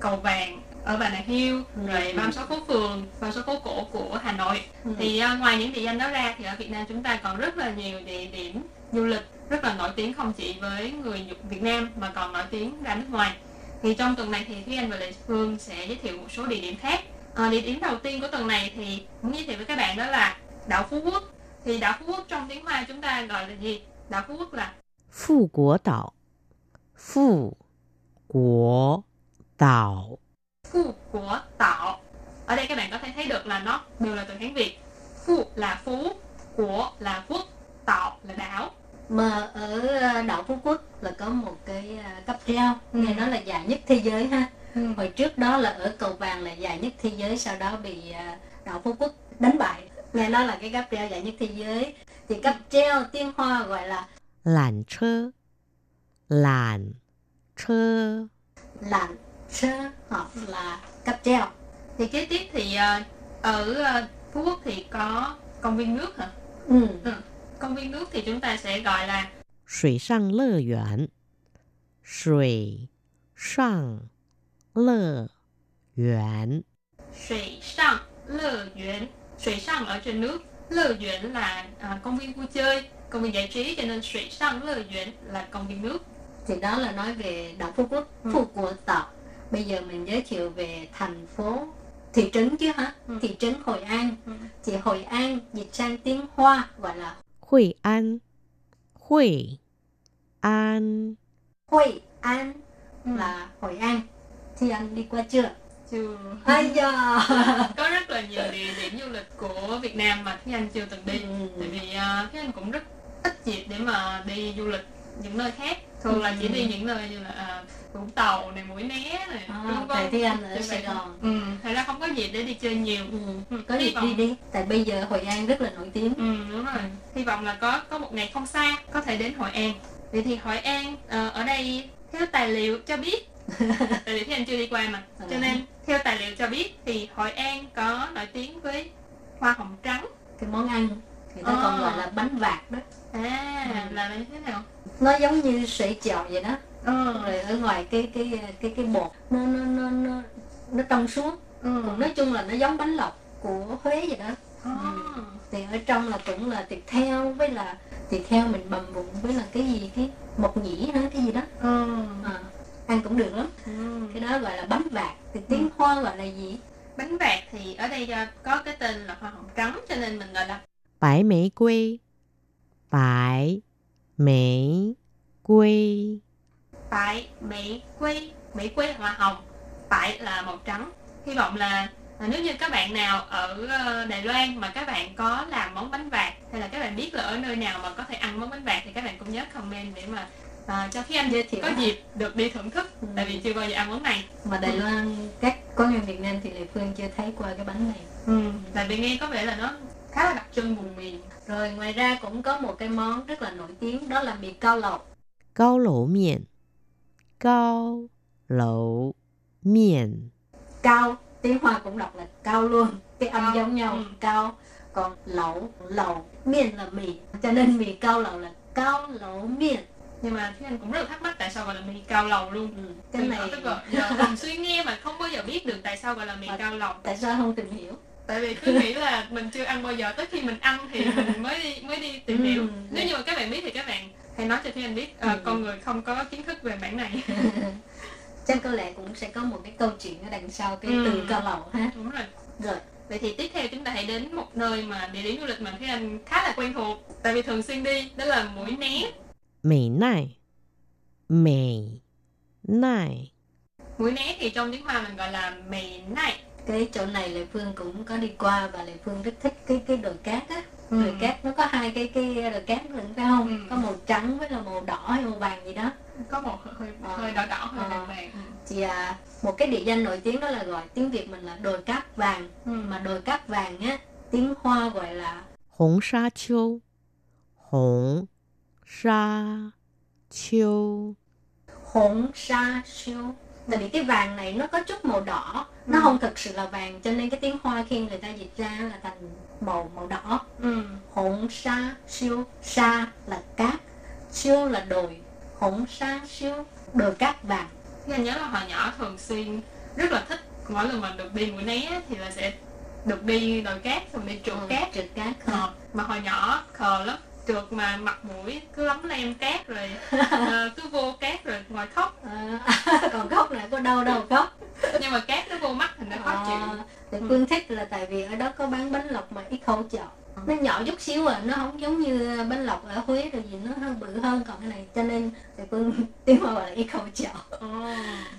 cầu vàng ở Bà Nà Hiêu ừ. rồi 36 phố phường 36 phố cổ của Hà Nội. Ừ. Thì uh, ngoài những địa danh đó ra thì ở Việt Nam chúng ta còn rất là nhiều địa điểm du lịch rất là nổi tiếng không chỉ với người Việt Nam mà còn nổi tiếng ra nước ngoài. Thì trong tuần này thì Thúy Anh và Lệ Phương sẽ giới thiệu một số địa điểm khác. À, địa điểm đầu tiên của tuần này thì muốn giới thiệu với các bạn đó là đảo Phú Quốc. Thì đảo Phú Quốc trong tiếng Hoa chúng ta gọi là gì? Đảo Phú Quốc là Phú Quốc đảo. Phú Quốc tạo Phụ của tạo Ở đây các bạn có thể thấy được là nó đều là từ tiếng Việt. Phụ là phú, của là quốc, tạo là đảo. Mà ở ờ, đảo Phú Quốc là có một cái ờ, cấp treo ừ. nghe nói là dài nhất thế giới ha. Ừ. Hồi trước đó là ở cầu vàng là dài nhất thế giới sau đó bị ờ, đảo Phú Quốc đánh bại. Nghe nói là cái cấp treo dài nhất thế giới. Thì cấp ừ. treo tiếng hoa gọi là làn chơ. Làn chơ. Làn sơ hoặc là cáp treo. Thì kế tiếp thì ờ, ở ờ, phú quốc thì có công viên nước hả? Ừ. ừ. công viên nước thì chúng ta sẽ gọi là Sủy sang lơ yuan. Sủy sang lơ yuan. Sủy sang lơ yuan. Sủy sang ở trên nước. Lơ yuan là à, công viên vui chơi công viên giải trí cho nên Sủy sang lơ yuan là công viên nước. Thì đó là nói về đảo Phú Quốc ừ. Phú Quốc Tàu bây giờ mình giới thiệu về thành phố thị trấn chứ hả? Ừ. thị trấn hội an. Ừ. thì hội an dịch sang tiếng hoa gọi là hội an. Hội an. Hội an là hội an. Thì anh đi qua chưa? Chưa. Ai giờ có rất là nhiều địa điểm du lịch của Việt Nam mà Thúy Anh chưa từng đi. Ừ. tại vì uh, Thúy Anh cũng rất ít dịp để mà đi du lịch những nơi khác thường là chỉ Ừ. đi những nơi như là à, Vũng Tàu này Mũi Né này À, vân. tại Thúy Anh ở Sài. Gòn. ừ, thành ra không có dịp để đi chơi nhiều ừ. Ừ, có dịp vọng- đi đi tại bây giờ Hội An rất là nổi tiếng Ừ, đúng rồi. Hy vọng là có có một ngày không xa có thể đến Hội An. Vậy thì Hội An ờ, ở đây theo tài liệu cho biết tại vì Anh chưa đi qua mà cho nên theo tài liệu cho biết thì Hội An có nổi tiếng với hoa hồng trắng cái món ăn người ta còn À. gọi là bánh vạt đó à Ừ. là như thế nào nó giống như sợi chèo vậy đó ừ. rồi ở ngoài cái cái cái cái bột nó nó nó nó, nó trong suốt ừ. nói chung là nó giống bánh lọc của huế vậy đó ờ. ừ. thì ở trong là cũng là thịt heo với là thịt heo mình bầm bụng với là cái gì cái mộc nhĩ hả cái gì đó ừ. à, ăn cũng được lắm ừ. cái đó gọi là bánh vạt thì tiếng ừ. hoa gọi là gì bánh vạt thì ở đây có cái tên là hoa hồng trắng cho nên mình gọi là bãi mỹ quy bãi 玫瑰，bại mỹ quy mỹ quy là hoa hồng bại là màu trắng hy vọng là là nếu như các bạn nào ở ờ, Đài Loan mà các bạn có làm món bánh vạt hay là các bạn biết là ở nơi nào mà có thể ăn món bánh vạt thì các bạn cũng nhớ comment để mà à, cho khi anh Giới thiệu có hả? dịp được đi thưởng thức Ừ. tại vì chưa bao giờ ăn món này mà Đài Loan các con người Việt Nam thì Lệ Phương chưa thấy qua cái bánh này ừ. tại vì nghe có vẻ là nó khá là đặc trưng vùng miền rồi ngoài ra cũng có một cái món rất là nổi tiếng đó là mì cao lầu. Cao lẩu miệng. Cao lẩu miệng. Cao, tiếng Hoa cũng đọc là cao luôn. Cái âm cao. giống nhau, ừ. cao. Còn lẩu, lẩu, miệng là mì. Cho nên mì cao lẩu là cao lẩu miệng nhưng mà thế anh cũng rất là thắc mắc tại sao gọi là mì cao lầu luôn ừ. cái mình này tức là giờ thường suy nghe mà không bao giờ biết được tại sao gọi là mì mà cao lầu tại sao không tìm hiểu tại vì cứ nghĩ là mình chưa ăn bao giờ tới khi mình ăn thì mình mới đi, mới đi tìm hiểu. Ừ, Nếu dạ. như mà các bạn biết thì các bạn hãy nói cho chúng anh biết à, con người không có kiến thức về bản này. Chắc có lẽ cũng sẽ có một cái câu chuyện ở đằng sau cái từ ừ. cao lầu ha. Đúng rồi. Rồi. Vậy thì tiếp theo chúng ta hãy đến một nơi mà địa điểm du lịch mà thế anh khá là quen thuộc tại vì thường xuyên đi đó là mũi né. Mỹ nai. Mỹ nai. Mũi né thì trong tiếng hoa mình gọi là mỹ nai cái chỗ này lệ phương cũng có đi qua và lệ phương rất thích cái cái đồi cát á. Ừ. đồi cát nó có hai cái cái đồi cát nữa phải không? Ừ. có màu trắng với là màu đỏ hay màu vàng gì đó. Có một hơi à. hơi đỏ đỏ hơi vàng ờ. vàng. Ừ. Thì à, một cái địa danh nổi tiếng đó là gọi tiếng việt mình là đồi cát vàng. Ừ. mà đồi cát vàng á tiếng hoa gọi là hồng sa châu. Hồng sa châu. Hồng sa châu tại vì cái vàng này nó có chút màu đỏ. Nó Ừ. không thực sự là vàng cho nên cái tiếng hoa khi người ta dịch ra là thành màu màu đỏ. Ừ. hỗn sa siêu sa là cát siêu là đồi hỗn sa siêu đồi cát vàng. Anh nhớ là hồi nhỏ thường xuyên rất là thích mỗi lần mà được đi mũi né thì là sẽ được đi đồi cát xong đi trượt Ừ, cát. trượt cát Ờ, mà hồi nhỏ khờ lắm trượt mà mặt mũi cứ lấm lem cát rồi ờ, cứ vô cát rồi ngồi khóc. À, còn khóc lại có đâu đâu khóc. Nhưng mà cát nó vô mắt thành nó khó chịu. à, thì phương thích là tại vì ở đó có bán bánh lọc mà ít khẩu chợ nó nhỏ chút xíu à nó không giống như bánh lọc ở Huế rồi gì nó hơi bự hơn còn cái này. Cho nên thì phương tiếng hoa là ít khẩu chợ Ồ.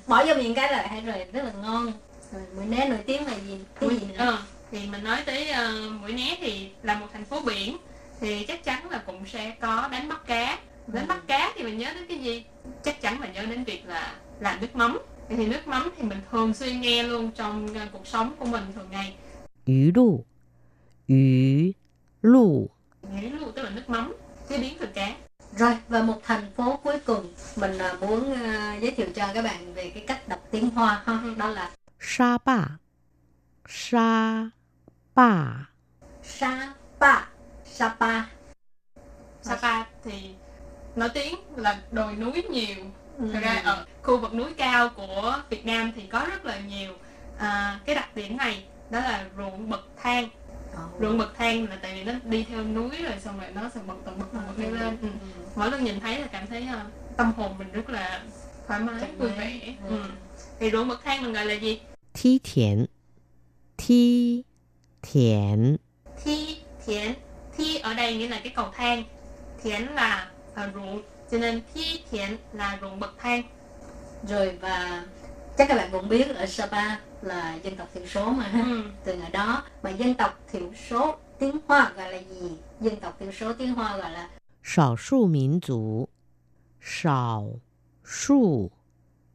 bỏ vô miệng cái là hay rồi rất là ngon. Rồi mũi né nổi tiếng là gì? Cái gì nữa? Ờ, thì mình nói tới ờ, mũi né thì là một thành phố biển thì chắc chắn là cũng sẽ có đánh bắt cá. Đánh bắt cá thì mình nhớ đến cái gì? Chắc chắn là nhớ đến việc là làm nước mắm. Thì nước mắm thì mình thường xuyên nghe luôn trong ờ, cuộc sống của mình thường ngày. Ứ lụ ứ lụ ứ lụ tức là nước mắm chế biến từ cá. Rồi và một thành phố cuối cùng mình ờ, muốn ờ, giới thiệu cho các bạn về cái cách đọc tiếng hoa. Đó là sa pa. Sa pa. Sa pa. Sapa. Sapa thì nổi tiếng là đồi núi nhiều. Ừ. Thật ra ở khu vực núi cao của Việt Nam thì có rất là nhiều à, cái đặc điểm này đó là ruộng bậc thang. Oh. ruộng bậc thang là tại vì nó đi theo núi rồi xong rồi nó sẽ bậc từng bậc từng bậc đi lên. Ừ. ừ. mỗi lần nhìn thấy là cảm thấy uh, tâm hồn mình rất là thoải mái vui vẻ. Ừ. ừ. thì ruộng bậc thang mình gọi là gì? Thi thiện. Thi thiện. Thi thiện. thi ở đây nghĩa là cái cầu thang thiện là à, ruộng cho nên thi thiện là ruộng bậc thang rồi và chắc các bạn cũng biết ở Sapa là dân tộc thiểu số mà ha ừ. từ ngày đó mà dân tộc thiểu số tiếng Hoa gọi là gì dân tộc thiểu số tiếng Hoa gọi là 少数民族，少数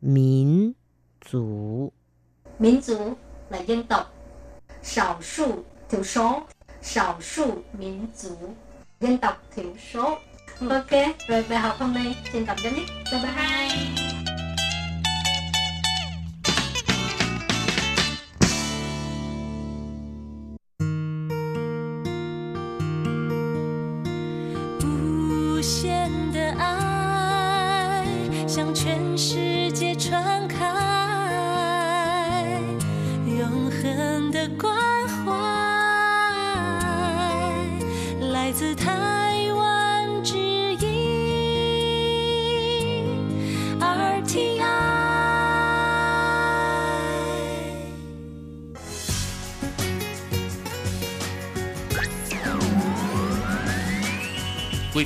民族， miến族là dân tộc少数 thiểu số 少数民族 dân tộc thiểu số ok rồi bài học hôm nay xin tạm chấm dứt bye bye Bye.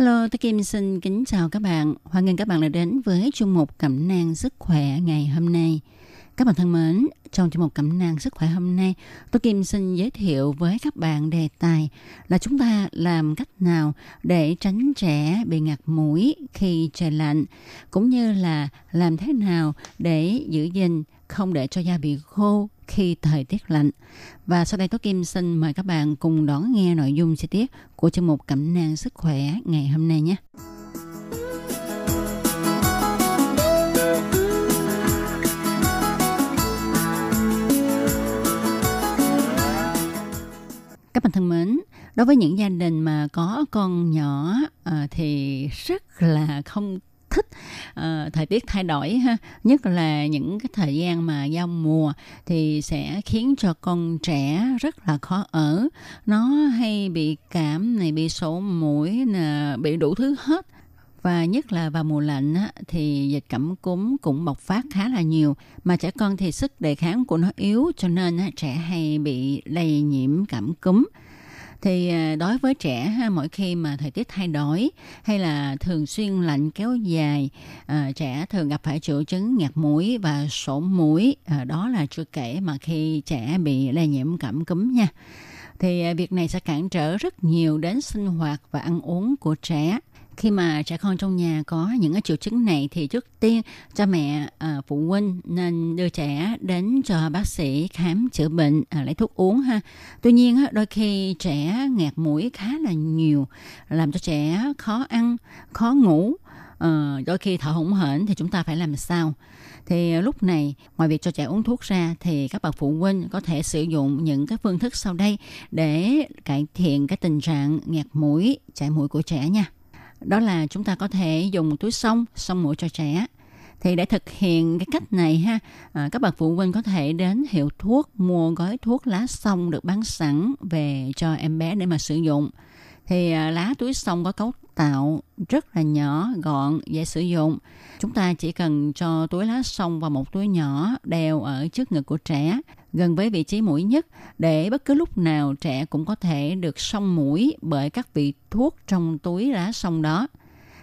Hello, tôi Kim xin kính chào các bạn. Hoan nghênh các bạn đã đến với chuyên mục Cẩm nang sức khỏe ngày hôm nay. Các bạn thân mến, trong chuyên mục Cẩm nang sức khỏe hôm nay, tôi Kim xin giới thiệu với các bạn đề tài là chúng ta làm cách nào để tránh trẻ bị ngạt mũi khi trời lạnh, cũng như là làm thế nào để giữ gìn không để cho da bị khô khi thời tiết lạnh. Và sau đây Tố Kim xin mời các bạn cùng đón nghe nội dung chi tiết của chương mục Cẩm nang sức khỏe ngày hôm nay nhé. Các bạn thân mến, đối với những gia đình mà có con nhỏ à, thì rất là không thích uh, thời tiết thay đổi ha. Nhất là những cái thời gian mà giao mùa thì sẽ khiến cho con trẻ rất là khó ở. Nó hay bị cảm này bị sổ mũi nè bị đủ thứ hết. Và nhất là vào mùa lạnh á, thì dịch cảm cúm cũng bộc phát khá là nhiều. Mà trẻ con thì sức đề kháng của nó yếu cho nên á, trẻ hay bị lây nhiễm cảm cúm thì à, đối với trẻ ha, mỗi khi mà thời tiết thay đổi hay là thường xuyên lạnh kéo dài à, trẻ thường gặp phải triệu chứng ngạt mũi và sổ mũi. À, đó là chưa kể mà khi trẻ bị lây nhiễm cảm cúm nha. Thì à, việc này sẽ cản trở rất nhiều đến sinh hoạt và ăn uống của trẻ khi mà trẻ con trong nhà có những cái triệu chứng này thì trước tiên cha mẹ à, phụ huynh nên đưa trẻ đến cho bác sĩ khám chữa bệnh à, lấy thuốc uống ha. Tuy nhiên á, đôi khi trẻ ngạt mũi khá là nhiều làm cho trẻ khó ăn khó ngủ à, đôi khi thở hổn hển thì chúng ta phải làm sao? Thì lúc này ngoài việc cho trẻ uống thuốc ra thì các bậc phụ huynh có thể sử dụng những cái phương thức sau đây để cải thiện cái tình trạng ngạt mũi chảy mũi của trẻ nha đó là chúng ta có thể dùng túi sông sông mũi cho trẻ. Thì để thực hiện cái cách này ha à, các bậc phụ huynh có thể đến hiệu thuốc mua gói thuốc lá sông được bán sẵn về cho em bé để mà sử dụng. Thì à, lá túi sông có cấu tạo rất là nhỏ gọn dễ sử dụng. Chúng ta chỉ cần cho túi lá sông vào một túi nhỏ đeo ở trước ngực của trẻ gần với vị trí mũi nhất để bất cứ lúc nào trẻ cũng có thể được xông mũi bởi các vị thuốc trong túi lá xông đó.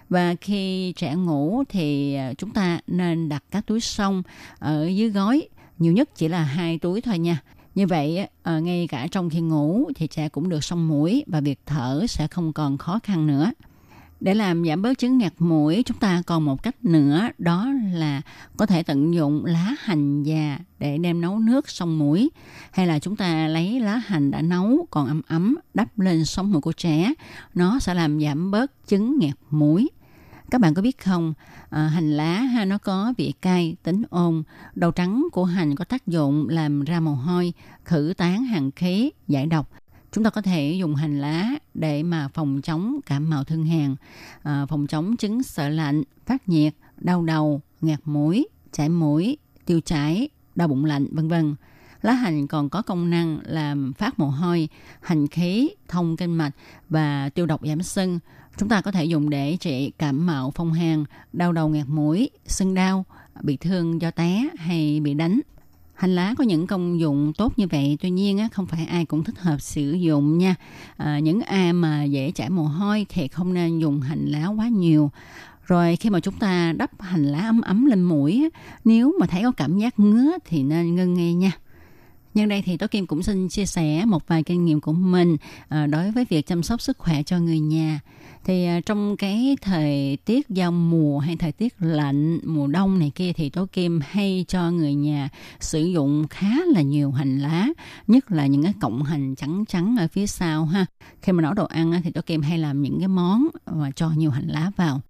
Và khi trẻ ngủ thì à, chúng ta nên đặt các túi xông ở dưới gói nhiều nhất chỉ là hai túi thôi nha. Như vậy à, ngay cả trong khi ngủ thì trẻ cũng được xông mũi và việc thở sẽ không còn khó khăn nữa để làm giảm bớt chứng ngạt mũi chúng ta còn một cách nữa đó là có thể tận dụng lá hành già để đem nấu nước sông mũi hay là chúng ta lấy lá hành đã nấu còn ấm ấm đắp lên sống mũi của trẻ nó sẽ làm giảm bớt chứng ngạt mũi. Các bạn có biết không à, hành lá ha nó có vị cay tính ôn. Đầu trắng của hành có tác dụng làm ra mồ hôi khử tán hàn khí giải độc chúng ta có thể dùng hành lá để mà phòng chống cảm mạo thương hàn à, phòng chống chứng sợ lạnh phát nhiệt đau đầu ngạt mũi chảy mũi tiêu chảy đau bụng lạnh vân vân. Lá hành còn có công năng làm phát mồ hôi hành khí thông kinh mạch và tiêu độc giảm sưng chúng ta có thể dùng để trị cảm mạo phong hàn đau đầu ngạt mũi sưng đau bị thương do té hay bị đánh hành lá có những công dụng tốt như vậy tuy nhiên á, không phải ai cũng thích hợp sử dụng nha. À, những ai mà dễ chảy mồ hôi thì không nên dùng hành lá quá nhiều. Rồi khi mà chúng ta đắp hành lá ấm ấm lên mũi nếu mà thấy có cảm giác ngứa thì nên ngưng ngay nha. Nhân đây thì Tố Kim cũng xin chia sẻ một vài kinh nghiệm của mình à, đối với việc chăm sóc sức khỏe cho người nhà. Thì à, trong cái thời tiết giao mùa hay thời tiết lạnh, mùa đông này kia thì Tố Kim hay cho người nhà sử dụng khá là nhiều hành lá, nhất là những cái cọng hành trắng trắng ở phía sau ha. Khi mà nấu đồ ăn thì Tố Kim hay làm những cái món mà cho nhiều hành lá vào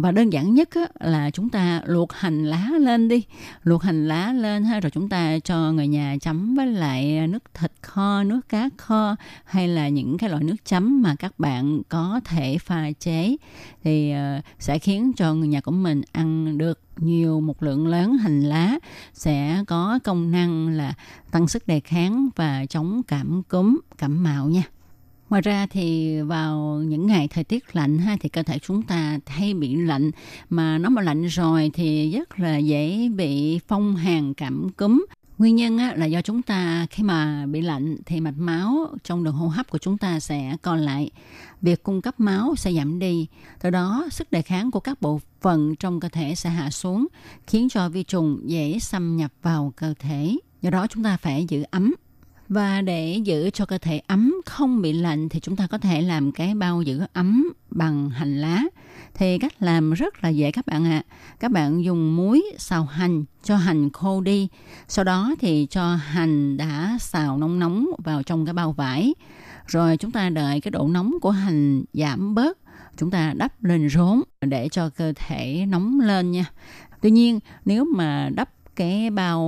và đơn giản nhất á, là chúng ta luộc hành lá lên đi. Luộc hành lá lên ha rồi chúng ta cho người nhà chấm với lại nước thịt kho nước cá kho hay là những cái loại nước chấm mà các bạn có thể pha chế. Thì uh, sẽ khiến cho người nhà của mình ăn được nhiều một lượng lớn hành lá. Sẽ có công năng là tăng sức đề kháng và chống cảm cúm cảm mạo nha. Ngoài ra thì vào những ngày thời tiết lạnh ha thì cơ thể chúng ta hay bị lạnh mà nó mà lạnh rồi thì rất là dễ bị phong hàn cảm cúm. Nguyên nhân á, là do chúng ta khi mà bị lạnh thì mạch máu trong đường hô hấp của chúng ta sẽ còn lại. Việc cung cấp máu sẽ giảm đi. Từ đó sức đề kháng của các bộ phận trong cơ thể sẽ hạ xuống khiến cho vi trùng dễ xâm nhập vào cơ thể. Do đó chúng ta phải giữ ấm và để giữ cho cơ thể ấm, không bị lạnh thì chúng ta có thể làm cái bao giữ ấm bằng hành lá. Thì cách làm rất là dễ các bạn ạ. À. Các bạn dùng muối xào hành, cho hành khô đi. Sau đó thì cho hành đã xào nóng nóng vào trong cái bao vải. Rồi chúng ta đợi cái độ nóng của hành giảm bớt. Chúng ta đắp lên rốn để cho cơ thể nóng lên nha. Tuy nhiên, nếu mà đắp cái bao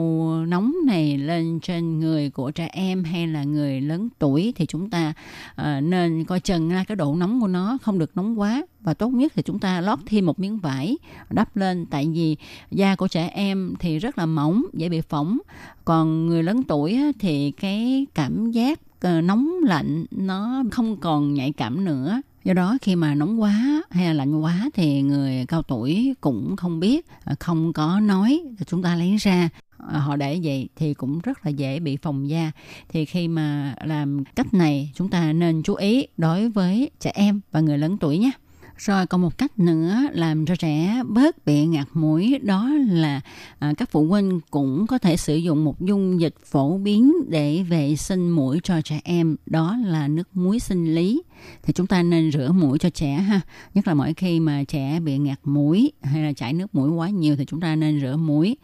nóng này lên trên người của trẻ em hay là người lớn tuổi thì chúng ta uh, nên coi chừng ra cái độ nóng của nó không được nóng quá. Và tốt nhất thì chúng ta lót thêm một miếng vải đắp lên tại vì da của trẻ em thì rất là mỏng dễ bị phỏng. Còn người lớn tuổi thì cái cảm giác ờ, nóng lạnh nó không còn nhạy cảm nữa do đó khi mà nóng quá hay là lạnh quá thì người cao tuổi cũng không biết à, không có nói chúng ta lấy ra. À, họ để vậy thì cũng rất là dễ bị phồng da. Thì khi mà làm cách này, chúng ta nên chú ý đối với trẻ em và người lớn tuổi nhé rồi còn một cách nữa làm cho trẻ bớt bị ngạt mũi đó là à, các phụ huynh cũng có thể sử dụng một dung dịch phổ biến để vệ sinh mũi cho trẻ em đó là nước muối sinh lý. Thì chúng ta nên rửa mũi cho trẻ ha nhất là mỗi khi mà trẻ bị ngạt mũi hay là chảy nước mũi quá nhiều thì chúng ta nên rửa mũi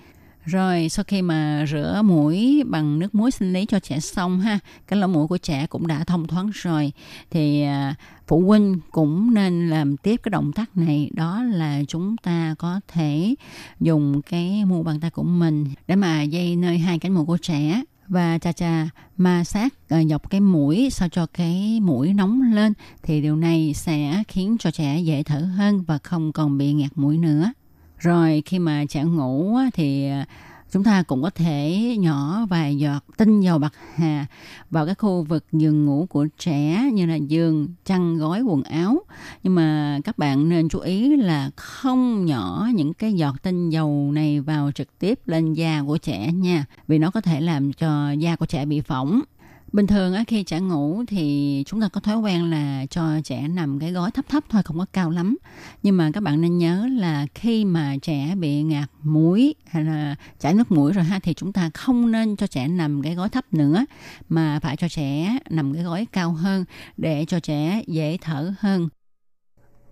rồi sau khi mà rửa mũi bằng nước muối sinh lý cho trẻ xong ha, cái lỗ mũi của trẻ cũng đã thông thoáng rồi. Thì à, phụ huynh cũng nên làm tiếp cái động tác này đó là chúng ta có thể dùng cái mu bàn tay của mình để mà dây nơi hai cánh mũi của trẻ. Và cha cha ma sát à, dọc cái mũi sao cho cái mũi nóng lên thì điều này sẽ khiến cho trẻ dễ thở hơn và không còn bị ngạt mũi nữa rồi khi mà trẻ ngủ thì à, chúng ta cũng có thể nhỏ vài giọt tinh dầu bạc hà, vào cái khu vực giường ngủ của trẻ như là giường, chăn gói quần áo. Nhưng mà các bạn nên chú ý là không nhỏ những cái giọt tinh dầu này vào trực tiếp lên da của trẻ nha, vì nó có thể làm cho da của trẻ bị phỏng bình thường á, khi trẻ ngủ thì chúng ta có thói quen là cho trẻ nằm cái gối thấp thấp thôi, không có cao lắm. Nhưng mà các bạn nên nhớ là khi mà trẻ bị ngạt mũi hay là chảy nước mũi rồi ha, thì chúng ta không nên cho trẻ nằm cái gối thấp nữa, mà phải cho trẻ nằm cái gối cao hơn để cho trẻ dễ thở hơn.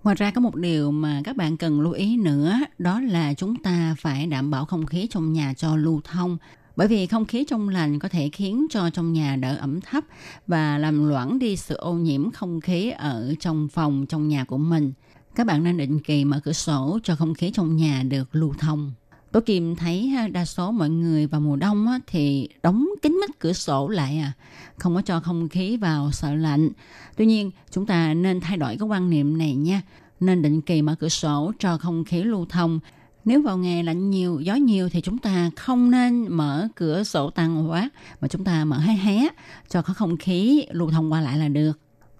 Ngoài ra có một điều mà các bạn cần lưu ý nữa, đó là chúng ta phải đảm bảo không khí trong nhà cho lưu thông bởi vì không khí trong lành có thể khiến cho trong nhà đỡ ẩm thấp và làm loãng đi sự ô nhiễm không khí ở trong phòng trong nhà của mình. Các bạn nên định kỳ mở cửa sổ cho không khí trong nhà được lưu thông. Tôi kìm thấy đa số mọi người vào mùa đông thì đóng kín mít cửa sổ lại à, không có cho không khí vào sợ lạnh. Tuy nhiên, chúng ta nên thay đổi cái quan niệm này nha. Nên định kỳ mở cửa sổ cho không khí lưu thông nếu vào ngày lạnh nhiều, gió nhiều thì chúng ta không nên mở cửa sổ tăng quá mà chúng ta mở hé hé cho có không khí lưu thông qua lại là được.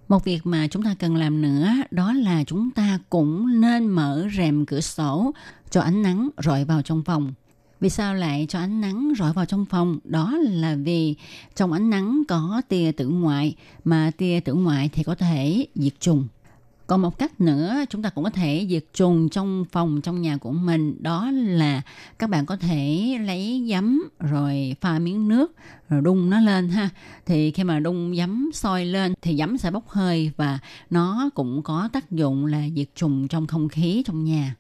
Một việc mà chúng ta cần làm nữa đó là chúng ta cũng nên mở rèm cửa sổ cho ánh nắng rọi vào trong phòng. Vì sao lại cho ánh nắng rọi vào trong phòng? Đó là vì trong ánh nắng có tia tử ngoại mà tia tử ngoại thì có thể diệt trùng còn một cách nữa chúng ta cũng có thể diệt trùng trong phòng trong nhà của mình đó là các bạn có thể lấy giấm rồi pha miếng nước rồi đun nó lên ha thì khi mà đun giấm sôi lên thì giấm sẽ bốc hơi và nó cũng có tác dụng là diệt trùng trong không khí trong nhà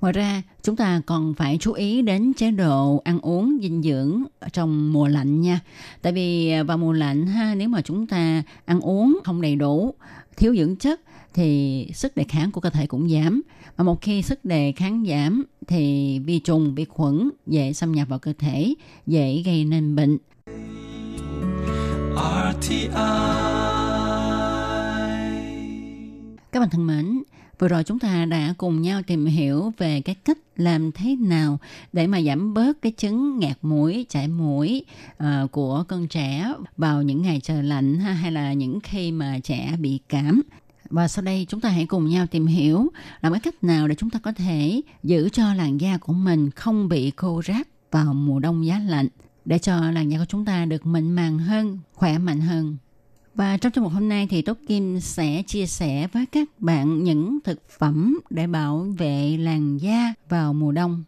Ngoài ra, chúng ta còn phải chú ý đến chế độ ăn uống dinh dưỡng trong mùa lạnh nha. Tại vì vào mùa lạnh ha, nếu mà chúng ta ăn uống không đầy đủ, thiếu dưỡng chất thì sức đề kháng của cơ thể cũng giảm. Mà một khi sức đề kháng giảm thì vi trùng, vi khuẩn dễ xâm nhập vào cơ thể, dễ gây nên bệnh. Các bạn thân mến, vừa rồi chúng ta đã cùng nhau tìm hiểu về cái cách làm thế nào để mà giảm bớt cái chứng ngạt mũi, chảy mũi uh, của con trẻ vào những ngày trời lạnh ha, hay là những khi mà trẻ bị cảm. Và sau đây chúng ta hãy cùng nhau tìm hiểu làm cái cách nào để chúng ta có thể giữ cho làn da của mình không bị khô ráp vào mùa đông giá lạnh để cho làn da của chúng ta được mịn màng hơn, khỏe mạnh hơn. Và trong chương mục hôm nay thì Tốt Kim sẽ chia sẻ với các bạn những thực phẩm để bảo vệ làn da vào mùa đông.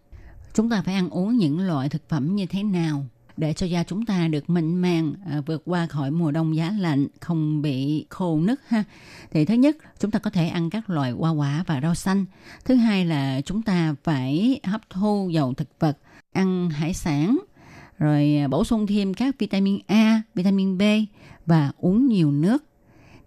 Chúng ta phải ăn uống những loại thực phẩm như thế nào để cho da chúng ta được mịn màng à, vượt qua khỏi mùa đông giá lạnh không bị khô nứt ha thì thứ nhất chúng ta có thể ăn các loại hoa quả và rau xanh thứ hai là chúng ta phải hấp thu dầu thực vật ăn hải sản rồi à, bổ sung thêm các vitamin A, vitamin B và uống nhiều nước.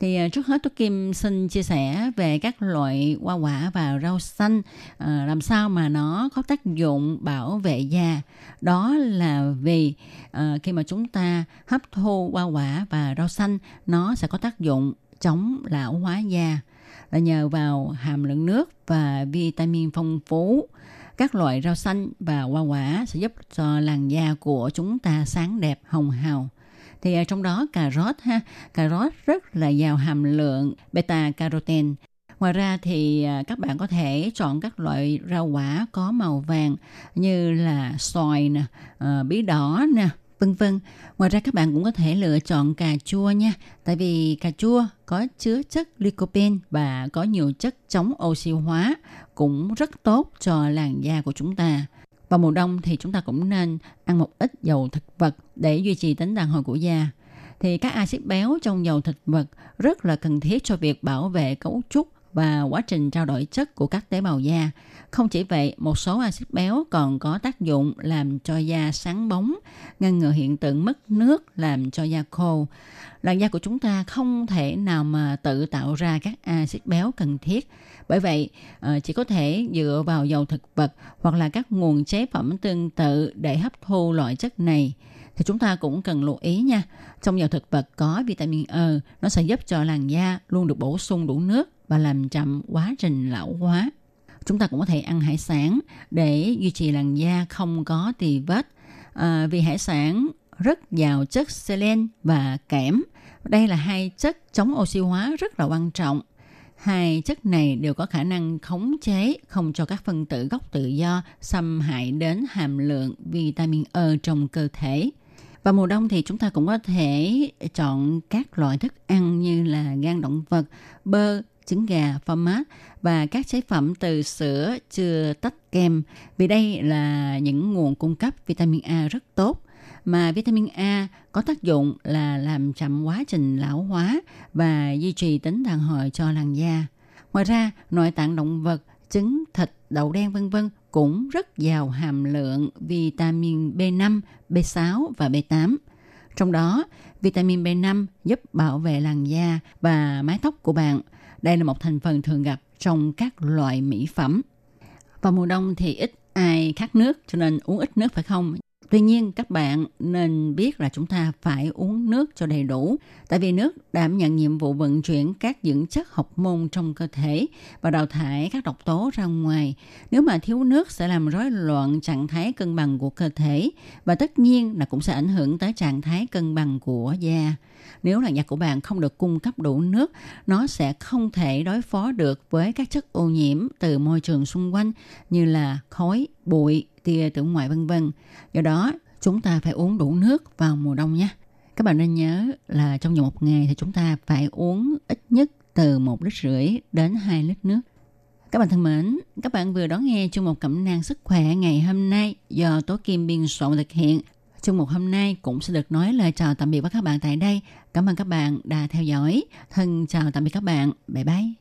Thì à, trước hết tôi Kim xin chia sẻ về các loại hoa quả và rau xanh. À, làm sao mà nó có tác dụng bảo vệ da. Đó là vì à, khi mà chúng ta hấp thu hoa quả và rau xanh nó sẽ có tác dụng chống lão hóa da. Là nhờ vào hàm lượng nước và vitamin phong phú các loại rau xanh và hoa quả sẽ giúp cho làn da của chúng ta sáng đẹp hồng hào thì ở trong đó cà rốt ha cà rốt rất là giàu hàm lượng beta carotene Ngoài ra thì à, các bạn có thể chọn các loại rau quả có màu vàng như là xoài nè, ờ, bí đỏ nè, vân vân. Ngoài ra các bạn cũng có thể lựa chọn cà chua nha, tại vì cà chua có chứa chất lycopene và có nhiều chất chống oxy hóa cũng rất tốt cho làn da của chúng ta. Vào mùa đông thì chúng ta cũng nên ăn một ít dầu thực vật để duy trì tính đàn hồi của da. Thì các axit béo trong dầu thực vật rất là cần thiết cho việc bảo vệ cấu trúc và quá trình trao đổi chất của các tế bào da. Không chỉ vậy, một số axit béo còn có tác dụng làm cho da sáng bóng, ngăn ngừa hiện tượng mất nước làm cho da khô. Làn da của chúng ta không thể nào mà tự tạo ra các axit béo cần thiết. Bởi vậy, ờ, chỉ có thể dựa vào dầu thực vật hoặc là các nguồn chế phẩm tương tự để hấp thu loại chất này thì chúng ta cũng cần lưu ý nha. Trong dầu thực vật có vitamin E, nó sẽ giúp cho làn da luôn được bổ sung đủ nước và làm chậm quá trình lão hóa. Chúng ta cũng có thể ăn hải sản để duy trì làn da không có tì vết. À, vì hải sản rất giàu chất selen và kẽm. Đây là hai chất chống oxy hóa rất là quan trọng. Hai chất này đều có khả năng khống chế không cho các phân tử gốc tự do xâm hại đến hàm lượng vitamin E trong cơ thể. Và mùa đông thì chúng ta cũng có thể chọn các loại thức ăn như là gan động vật, bơ, trứng gà, phô mát và các chế phẩm từ sữa chưa tách kem vì đây là những nguồn cung cấp vitamin A rất tốt mà vitamin A có tác dụng là làm chậm quá trình lão hóa và duy trì tính đàn hồi cho làn da. Ngoài ra, nội tạng động vật, trứng, thịt, đậu đen vân vân cũng rất giàu hàm lượng vitamin B5, B6 và B8. Trong đó, vitamin B5 giúp bảo vệ làn da và mái tóc của bạn. Đây là một thành phần thường gặp trong các loại mỹ phẩm. Vào mùa đông thì ít ai khát nước cho nên uống ít nước phải không? Tuy nhiên các bạn nên biết là chúng ta phải uống nước cho đầy đủ tại vì nước đảm nhận nhiệm vụ vận chuyển các dưỡng chất học môn trong cơ thể và đào thải các độc tố ra ngoài. Nếu mà thiếu nước sẽ làm rối loạn trạng thái cân bằng của cơ thể và tất nhiên là cũng sẽ ảnh hưởng tới trạng thái cân bằng của da. Nếu làn da của bạn không được cung cấp đủ nước, nó sẽ không thể đối phó được với các chất ô nhiễm từ môi trường xung quanh như là khói, bụi, tia tử ngoại vân vân. Do đó, chúng ta phải uống đủ nước vào mùa đông nhé. Các bạn nên nhớ là trong vòng một ngày thì chúng ta phải uống ít nhất từ một lít rưỡi đến 2 lít nước. Các bạn thân mến, các bạn vừa đón nghe chung một cẩm nang sức khỏe ngày hôm nay do Tố Kim biên soạn thực hiện. Chương mục hôm nay cũng sẽ được nói lời chào tạm biệt với các bạn tại đây. Cảm ơn các bạn đã theo dõi. Thân chào tạm biệt các bạn. Bye bye.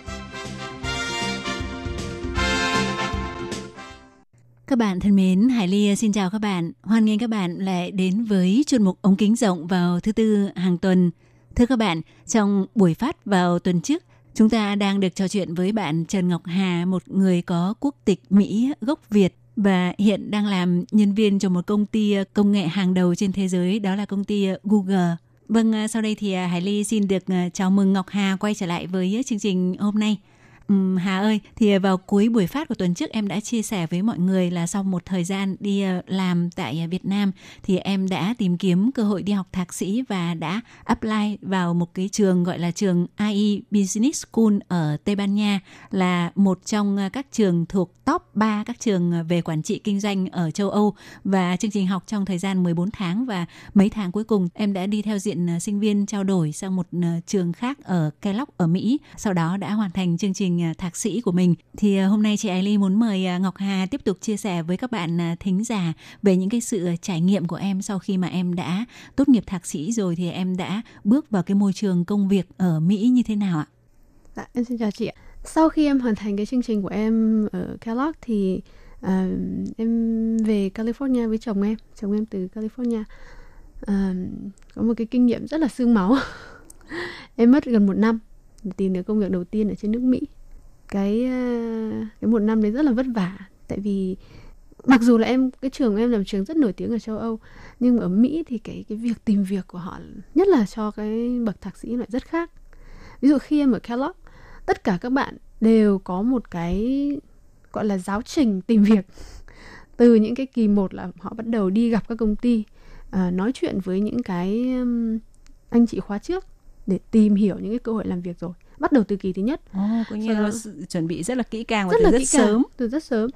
Các bạn thân mến, Hải Ly ờ, xin chào các bạn. Hoan nghênh các bạn lại đến với chuyên mục ống kính rộng vào thứ tư hàng tuần. Thưa các bạn, trong buổi phát vào tuần trước, chúng ta đang được trò chuyện với bạn Trần Ngọc Hà, một người có quốc tịch Mỹ gốc Việt và hiện đang làm nhân viên cho một công ty ờ, công nghệ hàng đầu trên thế giới, đó là công ty ờ, Google. Vâng, sau đây thì Hải Ly xin được chào mừng Ngọc Hà quay trở lại với chương trình hôm nay. Ừm, Hà ơi, thì vào cuối buổi phát của tuần trước em đã chia sẻ với mọi người là sau một thời gian đi ờ, làm tại Việt Nam thì em đã tìm kiếm cơ hội đi học thạc sĩ và đã apply vào một cái trường gọi là trường AI Business School ở Tây Ban Nha là một trong ờ, các trường thuộc top 3 các trường ờ, về quản trị kinh doanh ở châu Âu. Và chương trình học trong thời gian 14 tháng và mấy tháng cuối cùng em đã đi theo diện sinh viên trao đổi sang một trường khác ở Kellogg ở Mỹ. Sau đó đã hoàn thành chương trình À, thạc sĩ của mình thì à, hôm nay chị Ái Ly muốn mời à, Ngọc Hà tiếp tục chia sẻ với các bạn thính giả về những cái sự trải nghiệm của em sau khi mà em đã tốt nghiệp thạc sĩ rồi thì em đã bước vào cái môi trường công việc ở Mỹ như thế nào ạ? Dạ, em xin chào chị ạ. Sau khi em hoàn thành cái chương trình của em ở Kellogg thì uh, em về California với chồng em, chồng em từ California. Uh, có một cái kinh nghiệm rất là xương máu. em mất gần một năm để tìm được công việc đầu tiên ở trên nước Mỹ cái ờ, cái một năm đấy rất là vất vả. Tại vì mặc dù là em cái trường em là một trường rất nổi tiếng ở châu Âu nhưng ở Mỹ thì cái cái việc tìm việc của họ nhất là cho cái bậc thạc sĩ lại rất khác. Ví dụ khi em ở Kellogg tất cả các bạn đều có một cái gọi là giáo trình tìm việc. Từ những cái kỳ một là họ bắt đầu đi gặp các công ty uh, nói chuyện với những cái um, anh chị khóa trước để tìm hiểu những cái cơ hội làm việc rồi bắt đầu từ kỳ thứ nhất. Oh, có nghĩa là chuẩn bị rất là kỹ càng và rất từ là rất kỹ sớm. Càng, từ rất sớm.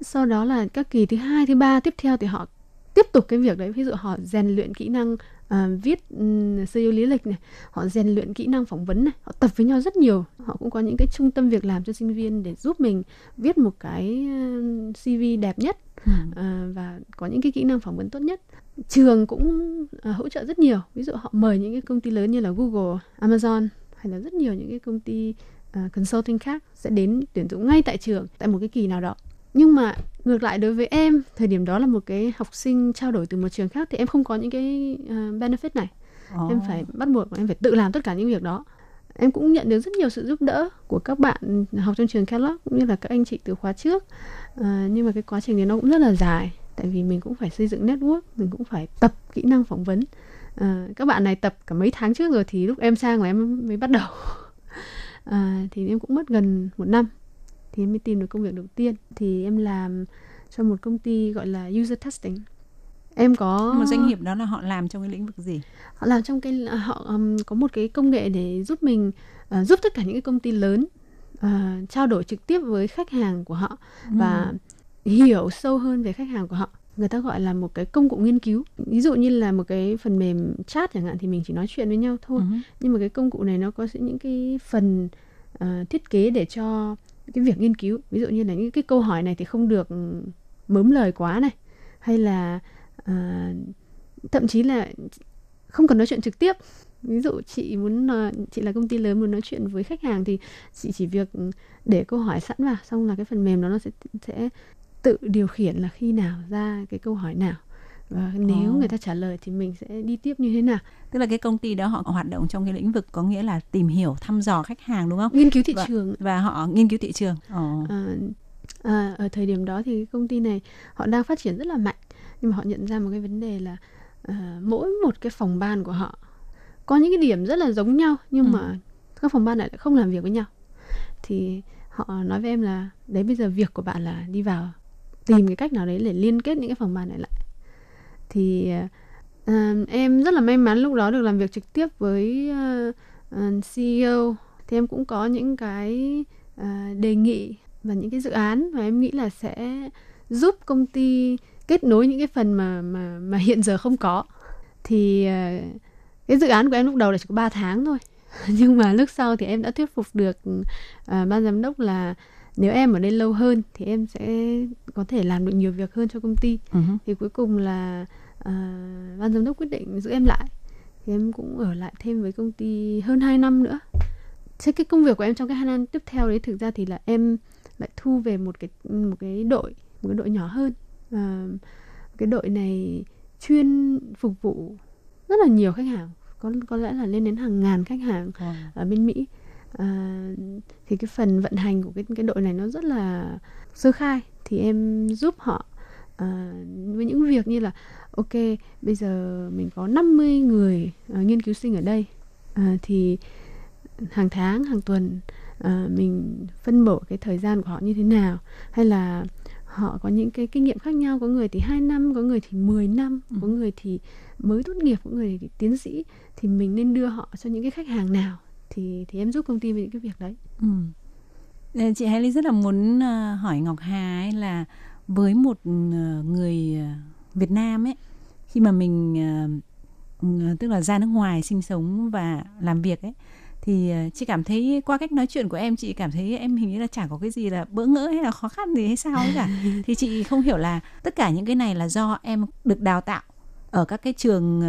Sau đó là các kỳ thứ hai, thứ ba tiếp theo thì họ tiếp tục cái việc đấy ví dụ họ rèn luyện kỹ năng uh, viết um, sơ lý lịch này họ rèn luyện kỹ năng phỏng vấn này họ tập với nhau rất nhiều họ cũng có những cái trung tâm việc làm cho sinh viên để giúp mình viết một cái uh, cv đẹp nhất ừ. uh, và có những cái kỹ năng phỏng vấn tốt nhất trường cũng uh, hỗ trợ rất nhiều ví dụ họ mời những cái công ty lớn như là google amazon hay là rất nhiều những cái công ty uh, consulting khác sẽ đến tuyển dụng ngay tại trường tại một cái kỳ nào đó. Nhưng mà ngược lại đối với em thời điểm đó là một cái học sinh trao đổi từ một trường khác thì em không có những cái uh, benefit này. Oh. em phải bắt buộc em phải tự làm tất cả những việc đó. Em cũng nhận được rất nhiều sự giúp đỡ của các bạn học trong trường Kellogg cũng như là các anh chị từ khóa trước. Uh, nhưng mà cái quá trình này nó cũng rất là dài tại vì mình cũng phải xây dựng network mình cũng phải tập kỹ năng phỏng vấn à, các bạn này tập cả mấy tháng trước rồi thì lúc em sang là em mới bắt đầu. À, thì em cũng mất gần một năm thì em mới tìm được công việc đầu tiên. Thì em làm cho một công ty gọi là user testing. Em có một doanh nghiệp đó là họ làm trong cái lĩnh vực gì? Họ làm trong cái họ um, có một cái công nghệ để giúp mình uh, giúp tất cả những cái công ty lớn uh, trao đổi trực tiếp với khách hàng của họ ừ. và hiểu sâu hơn về khách hàng của họ người ta gọi là một cái công cụ nghiên cứu. Ví dụ như là một cái phần mềm chat chẳng hạn thì mình chỉ nói chuyện với nhau thôi. Uh-huh. nhưng mà cái công cụ này nó có những cái phần uh, thiết kế để cho cái việc nghiên cứu. Ví dụ như là những cái câu hỏi này thì không được mớm lời quá này. Hay là uh, thậm chí là không cần nói chuyện trực tiếp. Ví dụ chị muốn chị là công ty lớn muốn nói chuyện với khách hàng thì chị chỉ việc để câu hỏi sẵn vào xong là cái phần mềm đó nó sẽ sẽ tự điều khiển là khi nào ra cái câu hỏi nào. Và nếu oh. người ta trả lời thì mình sẽ đi tiếp như thế nào. Tức là cái công ty đó họ hoạt động trong cái lĩnh vực có nghĩa là tìm hiểu thăm dò khách hàng đúng không? Nghiên cứu thị và, trường. và họ nghiên cứu thị trường. Oh. à, à, ở thời điểm đó thì công ty này họ đang phát triển rất là mạnh. Nhưng mà họ nhận ra một cái vấn đề là à, mỗi một cái phòng ban của họ có những cái điểm rất là giống nhau nhưng ừ. mà các phòng ban lại không làm việc với nhau. Thì họ nói với em là đấy bây giờ việc của bạn là đi vào tìm cái cách nào đấy để liên kết những cái phòng ban này lại. Thì uh, em rất là may mắn lúc đó được làm việc trực tiếp với à, uh, uh, CEO thì em cũng có những cái uh, đề nghị và những cái dự án mà em nghĩ là sẽ giúp công ty kết nối những cái phần mà mà mà hiện giờ không có. Thì uh, cái dự án của em lúc đầu là chỉ có 3 tháng thôi. Nhưng mà lúc sau thì em đã thuyết phục được uh, ban giám đốc là nếu em ở đây lâu hơn thì em sẽ có thể làm được nhiều việc hơn cho công ty. Hứ. thì cuối cùng là à, ban giám đốc quyết định giữ em lại. Thì em cũng ở lại thêm với công ty hơn 2 năm nữa. Thế cái công việc của em trong cái hai năm tiếp theo đấy thực ra thì là em lại thu về một cái một cái đội một cái đội nhỏ hơn. À, cái đội này chuyên phục vụ rất là nhiều khách hàng. Có có lẽ là lên đến hàng ngàn khách hàng Wow. ở bên Mỹ à, thì cái phần vận hành của cái cái đội này nó rất là sơ khai. Thì em giúp họ à, với những việc như là ok bây giờ mình có 50 người à, nghiên cứu sinh ở đây. À, thì hàng tháng hàng tuần à, mình phân bổ cái thời gian của họ như thế nào? Hay là họ có những cái kinh nghiệm khác nhau có người thì 2 năm có người thì 10 năm có người thì mới tốt nghiệp có người thì tiến sĩ thì mình nên đưa họ cho những cái khách hàng nào thì thì em giúp công ty với những cái việc đấy Ừ. Ờ, Chị Ly rất là muốn ờ, hỏi Ngọc Hà ấy là với một ờ, người Việt Nam ấy khi mà mình tức là ra nước ngoài sinh sống và làm việc ấy thì chị cảm thấy qua cách nói chuyện của em chị cảm thấy em hình như là chẳng có cái gì là bỡ ngỡ hay là khó khăn gì hay sao ấy cả thì chị không hiểu là tất cả những cái này là do em được đào tạo ở các cái trường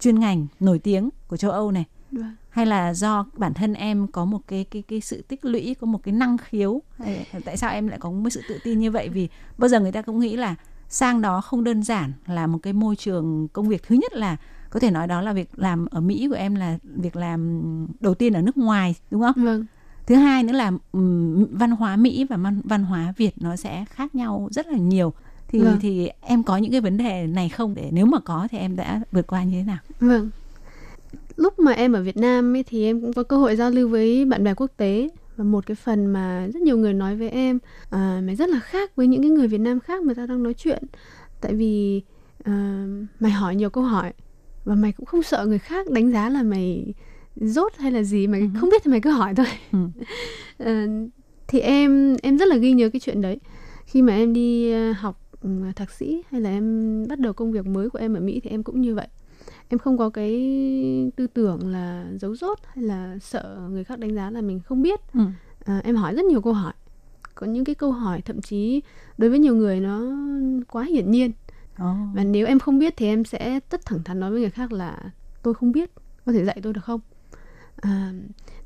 chuyên ngành nổi tiếng của châu Âu này Vâng. Hay là do bản thân em có một cái cái cái sự tích lũy có một cái năng khiếu hay, tại sao em lại có một sự tự tin như vậy vì bao giờ người ta cũng nghĩ là sang đó không đơn giản là một cái môi trường công việc thứ nhất là có thể nói đó là việc làm ở Mỹ của em là việc làm đầu tiên ở nước ngoài đúng không? vâng Thứ hai nữa là ừm, văn hóa Mỹ và văn, văn hóa Việt nó sẽ khác nhau rất là nhiều. Thì Vâng. thì em có những cái vấn đề này không để nếu mà có thì em đã vượt qua như thế nào? Vâng. Lúc mà em ở Việt Nam ấy thì em cũng có cơ hội giao lưu với bạn bè quốc tế. Và một cái phần mà rất nhiều người nói với em à, mày rất là khác với những cái người Việt Nam khác mà tao đang nói chuyện. Tại vì à, mày hỏi nhiều câu hỏi và mày cũng không sợ người khác đánh giá là mày dốt hay là gì. Mày Ừ. không biết thì mày cứ hỏi thôi. Ừ. Ờ, thì em em rất là ghi nhớ cái chuyện đấy. Khi mà em đi ờ, học ừ, thạc sĩ hay là em bắt đầu công việc mới của em ở Mỹ thì em cũng như vậy em không có cái tư tưởng là giấu dốt hay là sợ người khác đánh giá là mình không biết. Ừ. à, em hỏi rất nhiều câu hỏi. Có những cái câu hỏi thậm chí đối với nhiều người nó quá hiển nhiên. Ồ. và nếu em không biết thì em sẽ tất thẳng thắn nói với người khác là tôi không biết có thể dạy tôi được không? À,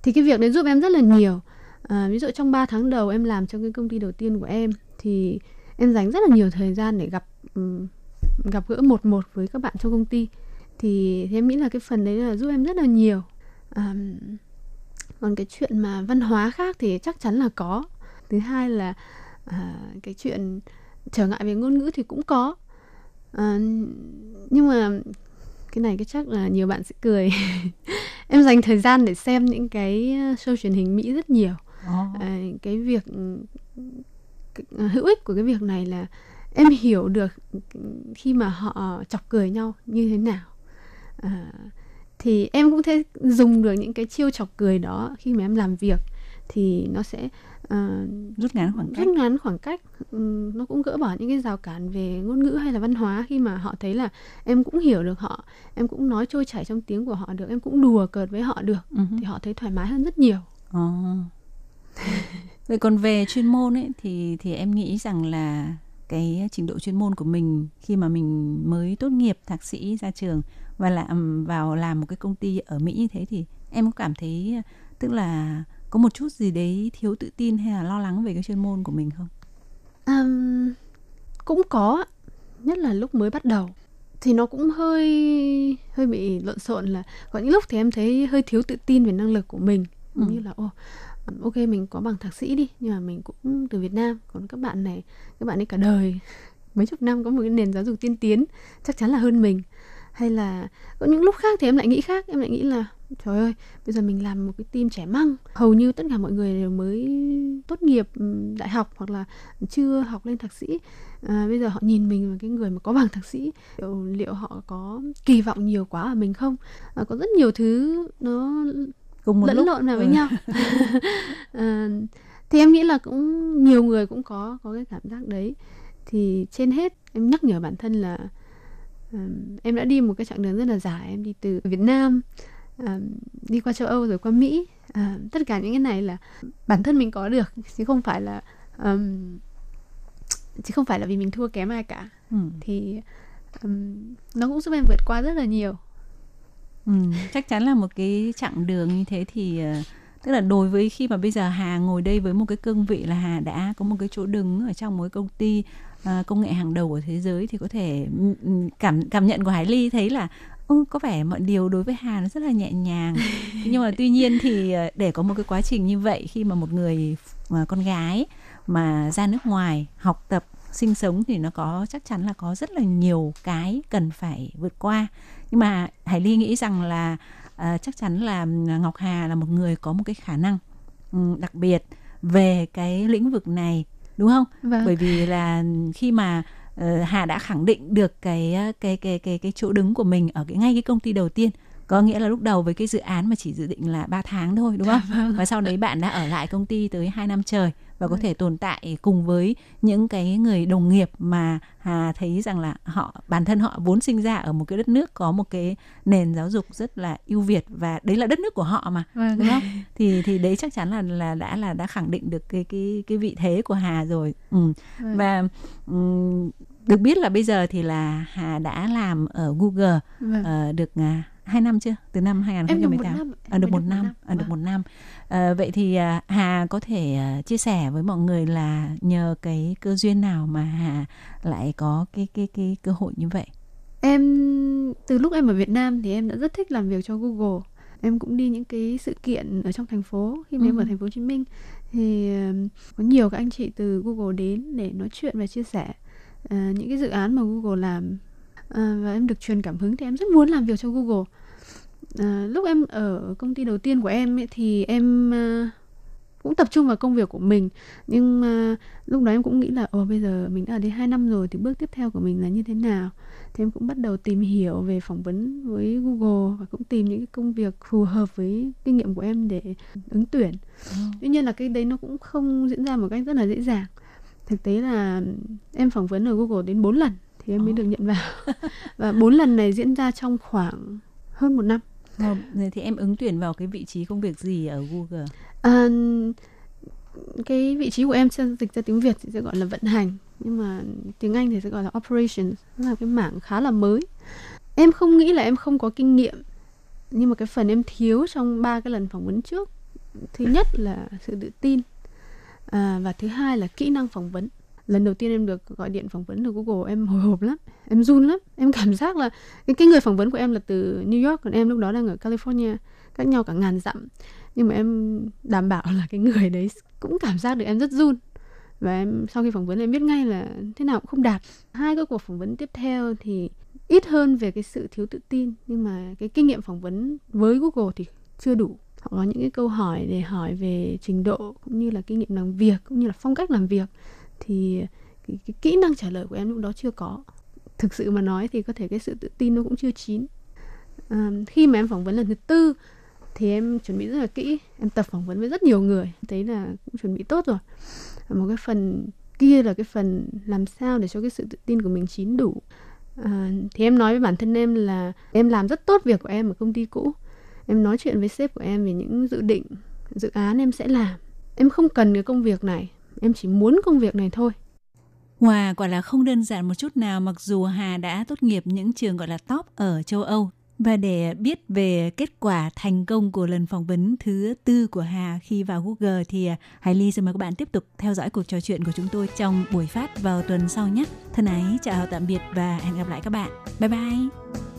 thì cái việc đấy giúp em rất là nhiều. À, ví dụ trong 3 tháng đầu em làm trong cái công ty đầu tiên của em thì em dành rất là nhiều thời gian để gặp gặp gỡ một một với các bạn trong công ty thì, em nghĩ là cái phần đấy là giúp em rất là nhiều. À, còn cái chuyện mà văn hóa khác thì chắc chắn là có. Thứ hai là à, cái chuyện trở ngại về ngôn ngữ thì cũng có. À, nhưng mà cái này cái chắc là nhiều bạn sẽ cười. Em dành thời gian để xem những cái show truyền hình mỹ rất nhiều. À, cái việc cái, hữu ích của cái việc này là em hiểu được khi mà họ chọc cười nhau như thế nào à, thì em cũng thể dùng được những cái chiêu chọc cười đó khi mà em làm việc thì nó sẽ à, rút ngắn khoảng cách. rút ngắn khoảng cách Ừm, nó cũng gỡ bỏ những cái rào cản về ngôn ngữ hay là văn hóa khi mà họ thấy là em cũng hiểu được họ em cũng nói trôi chảy trong tiếng của họ được em cũng đùa cợt với họ được hứ. thì họ thấy thoải mái hơn rất nhiều Ồ. Vậy còn về chuyên môn ấy thì thì em nghĩ rằng là cái trình độ chuyên môn của mình khi mà mình mới tốt nghiệp thạc sĩ ra trường và làm vào làm một cái công ty ở Mỹ như thế thì em có cảm thấy tức là có một chút gì đấy thiếu tự tin hay là lo lắng về cái chuyên môn của mình không? Ừm, cũng có nhất là lúc mới bắt đầu. Thì nó cũng hơi hơi bị lộn xộn là có những lúc thì em thấy hơi thiếu tự tin về năng lực của mình. Ừ. như là ô ok mình có bằng thạc sĩ đi nhưng mà mình cũng từ Việt Nam còn các bạn này các bạn ấy cả đời. Mấy chục năm có một cái nền giáo dục tiên tiến chắc chắn là hơn mình hay là có những lúc khác thì em lại nghĩ khác em lại nghĩ là trời ơi bây giờ mình làm một cái team trẻ măng. Hầu như tất cả mọi người đều mới tốt nghiệp ừm, đại học hoặc là chưa học lên thạc sĩ. À, bây giờ họ nhìn mình là cái người mà có bằng thạc sĩ. Liệu, liệu họ có kỳ vọng nhiều quá ở mình không? À, có rất nhiều thứ nó Cùng một lẫn lúc. lộn vào với Ừ. nhau. À, thì em nghĩ là cũng nhiều người cũng có có cái cảm giác đấy. Thì trên hết em nhắc nhở bản thân là um, em đã đi một cái chặng đường rất là dài em đi từ Việt Nam um, đi qua châu Âu rồi qua Mỹ. Uh, tất cả những cái này là bản thân mình có được chứ không phải là um, chứ không phải là vì mình thua kém ai cả. Ừ. thì um, nó cũng giúp em vượt qua rất là nhiều. Ừ, chắc chắn là một cái chặng đường như thế thì ờ, tức là đối với khi mà bây giờ Hà ngồi đây với một cái cương vị là Hà đã có một cái chỗ đứng ở trong một cái công ty công nghệ hàng đầu của thế giới thì có thể ừ, ừ, cảm cảm nhận của Hải Ly thấy là ừ, có vẻ mọi điều đối với Hà nó rất là nhẹ nhàng. Nhưng mà tuy nhiên thì ờ, để có một cái quá trình như vậy khi mà một người mà con gái mà ra nước ngoài học tập sinh sống thì nó có chắc chắn là có rất là nhiều cái cần phải vượt qua. Nhưng mà Hải Ly nghĩ rằng là à, chắc chắn là Ngọc Hà là một người có một cái khả năng ừ, đặc biệt về cái lĩnh vực này đúng không? Vâng. Bởi vì là khi mà ờ, Hà đã khẳng định được cái cái cái cái cái chỗ đứng của mình ở cái ngay cái công ty đầu tiên có nghĩa là lúc đầu với cái dự án mà chỉ dự định là 3 tháng thôi đúng không? Và sau đấy bạn đã ở lại công ty tới 2 năm trời và có ừ. thể tồn tại cùng với những cái người đồng nghiệp mà Hà thấy rằng là họ bản thân họ vốn sinh ra ở một cái đất nước có một cái nền giáo dục rất là ưu việt và đấy là đất nước của họ mà vâng. đúng không thì thì đấy chắc chắn là là đã là đã khẳng định được cái cái cái vị thế của Hà rồi ừ. vâng. và um, được biết là bây giờ thì là Hà đã làm ở Google vâng. uh, được uh, 2 năm chưa? Từ năm 2018. Em được 1 năm. À, được một năm. À, được vâng. một năm. À, vậy thì à, Hà có thể à, chia sẻ với mọi người là nhờ cái cơ duyên nào mà Hà lại có cái cái cái cơ hội như vậy? Em từ lúc em ở Việt Nam thì em đã rất thích làm việc cho Google. Em cũng đi những cái sự kiện ở trong thành phố khi mà ừ. em ở ừ. thành phố Hồ Chí Minh thì ờ, có nhiều các anh chị từ Google đến để nói chuyện và chia sẻ uh, những cái dự án mà Google làm Ờ, và em được truyền cảm hứng thì em rất muốn làm việc cho Google. Ờ, lúc em ở công ty đầu tiên của em ấy, thì em ờ, cũng tập trung vào công việc của mình. Nhưng mà lúc đó em cũng nghĩ là ồ bây giờ mình đã ở đây 2 năm rồi thì bước tiếp theo của mình là như thế nào? Thì em cũng bắt đầu tìm hiểu về phỏng vấn với Google và cũng tìm những cái công việc phù hợp với kinh nghiệm của em để ứng tuyển. Tuy nhiên là cái đấy nó cũng không diễn ra một cách rất là dễ dàng. Thực tế là em phỏng vấn ở Google đến 4 lần thì em mới được nhận vào. Và bốn lần này diễn ra trong khoảng hơn một năm. Ờ, thì em ứng tuyển vào cái vị trí công việc gì ở Google? À, cái vị trí của em sẽ dịch ra tiếng Việt thì sẽ gọi là vận hành nhưng mà tiếng Anh thì sẽ gọi là operations là cái mảng khá là mới. Em không nghĩ là em không có kinh nghiệm nhưng mà cái phần em thiếu trong ba cái lần phỏng vấn trước thứ nhất là sự tự tin à, và thứ hai là kỹ năng phỏng vấn lần đầu tiên em được gọi điện phỏng vấn từ Google em hồi hộp lắm em run lắm. Em cảm giác là cái, cái người phỏng vấn của em là từ New York còn em lúc đó đang ở California cách nhau cả ngàn dặm. Nhưng mà em đảm bảo là cái người đấy cũng cảm giác được em rất run. Và em sau khi phỏng vấn em biết ngay là thế nào cũng không đạt. Hai cái cuộc phỏng vấn tiếp theo thì ít hơn về cái sự thiếu tự tin nhưng mà cái kinh nghiệm phỏng vấn với Google thì chưa đủ. Họ có những cái câu hỏi để hỏi về trình độ cũng như là kinh nghiệm làm việc cũng như là phong cách làm việc thì cái, cái kỹ năng trả lời của em lúc đó chưa có. Thực sự mà nói thì có thể cái sự tự tin nó cũng chưa chín. À, khi mà em phỏng vấn lần thứ tư thì em chuẩn bị rất là kỹ. Em tập phỏng vấn với rất nhiều người. Thấy là cũng chuẩn bị tốt rồi. Một cái phần kia là cái phần làm sao để cho cái sự tự tin của mình chín đủ. À, thì em nói với bản thân em là em làm rất tốt việc của em ở công ty cũ. Em nói chuyện với sếp của em về những dự định dự án em sẽ làm. Em không cần cái công việc này em chỉ muốn công việc này thôi Hòa quả là không đơn giản một chút nào, mặc dù Hà đã tốt nghiệp những trường gọi là top ở châu Âu. Và để biết về kết quả thành công của lần phỏng vấn thứ tư của Hà khi vào Google thì à, Hải Ly xin mời các bạn tiếp tục theo dõi cuộc trò chuyện của chúng tôi trong buổi phát vào tuần sau nhé. Thân ái, chào tạm biệt và hẹn gặp lại các bạn. Bye bye!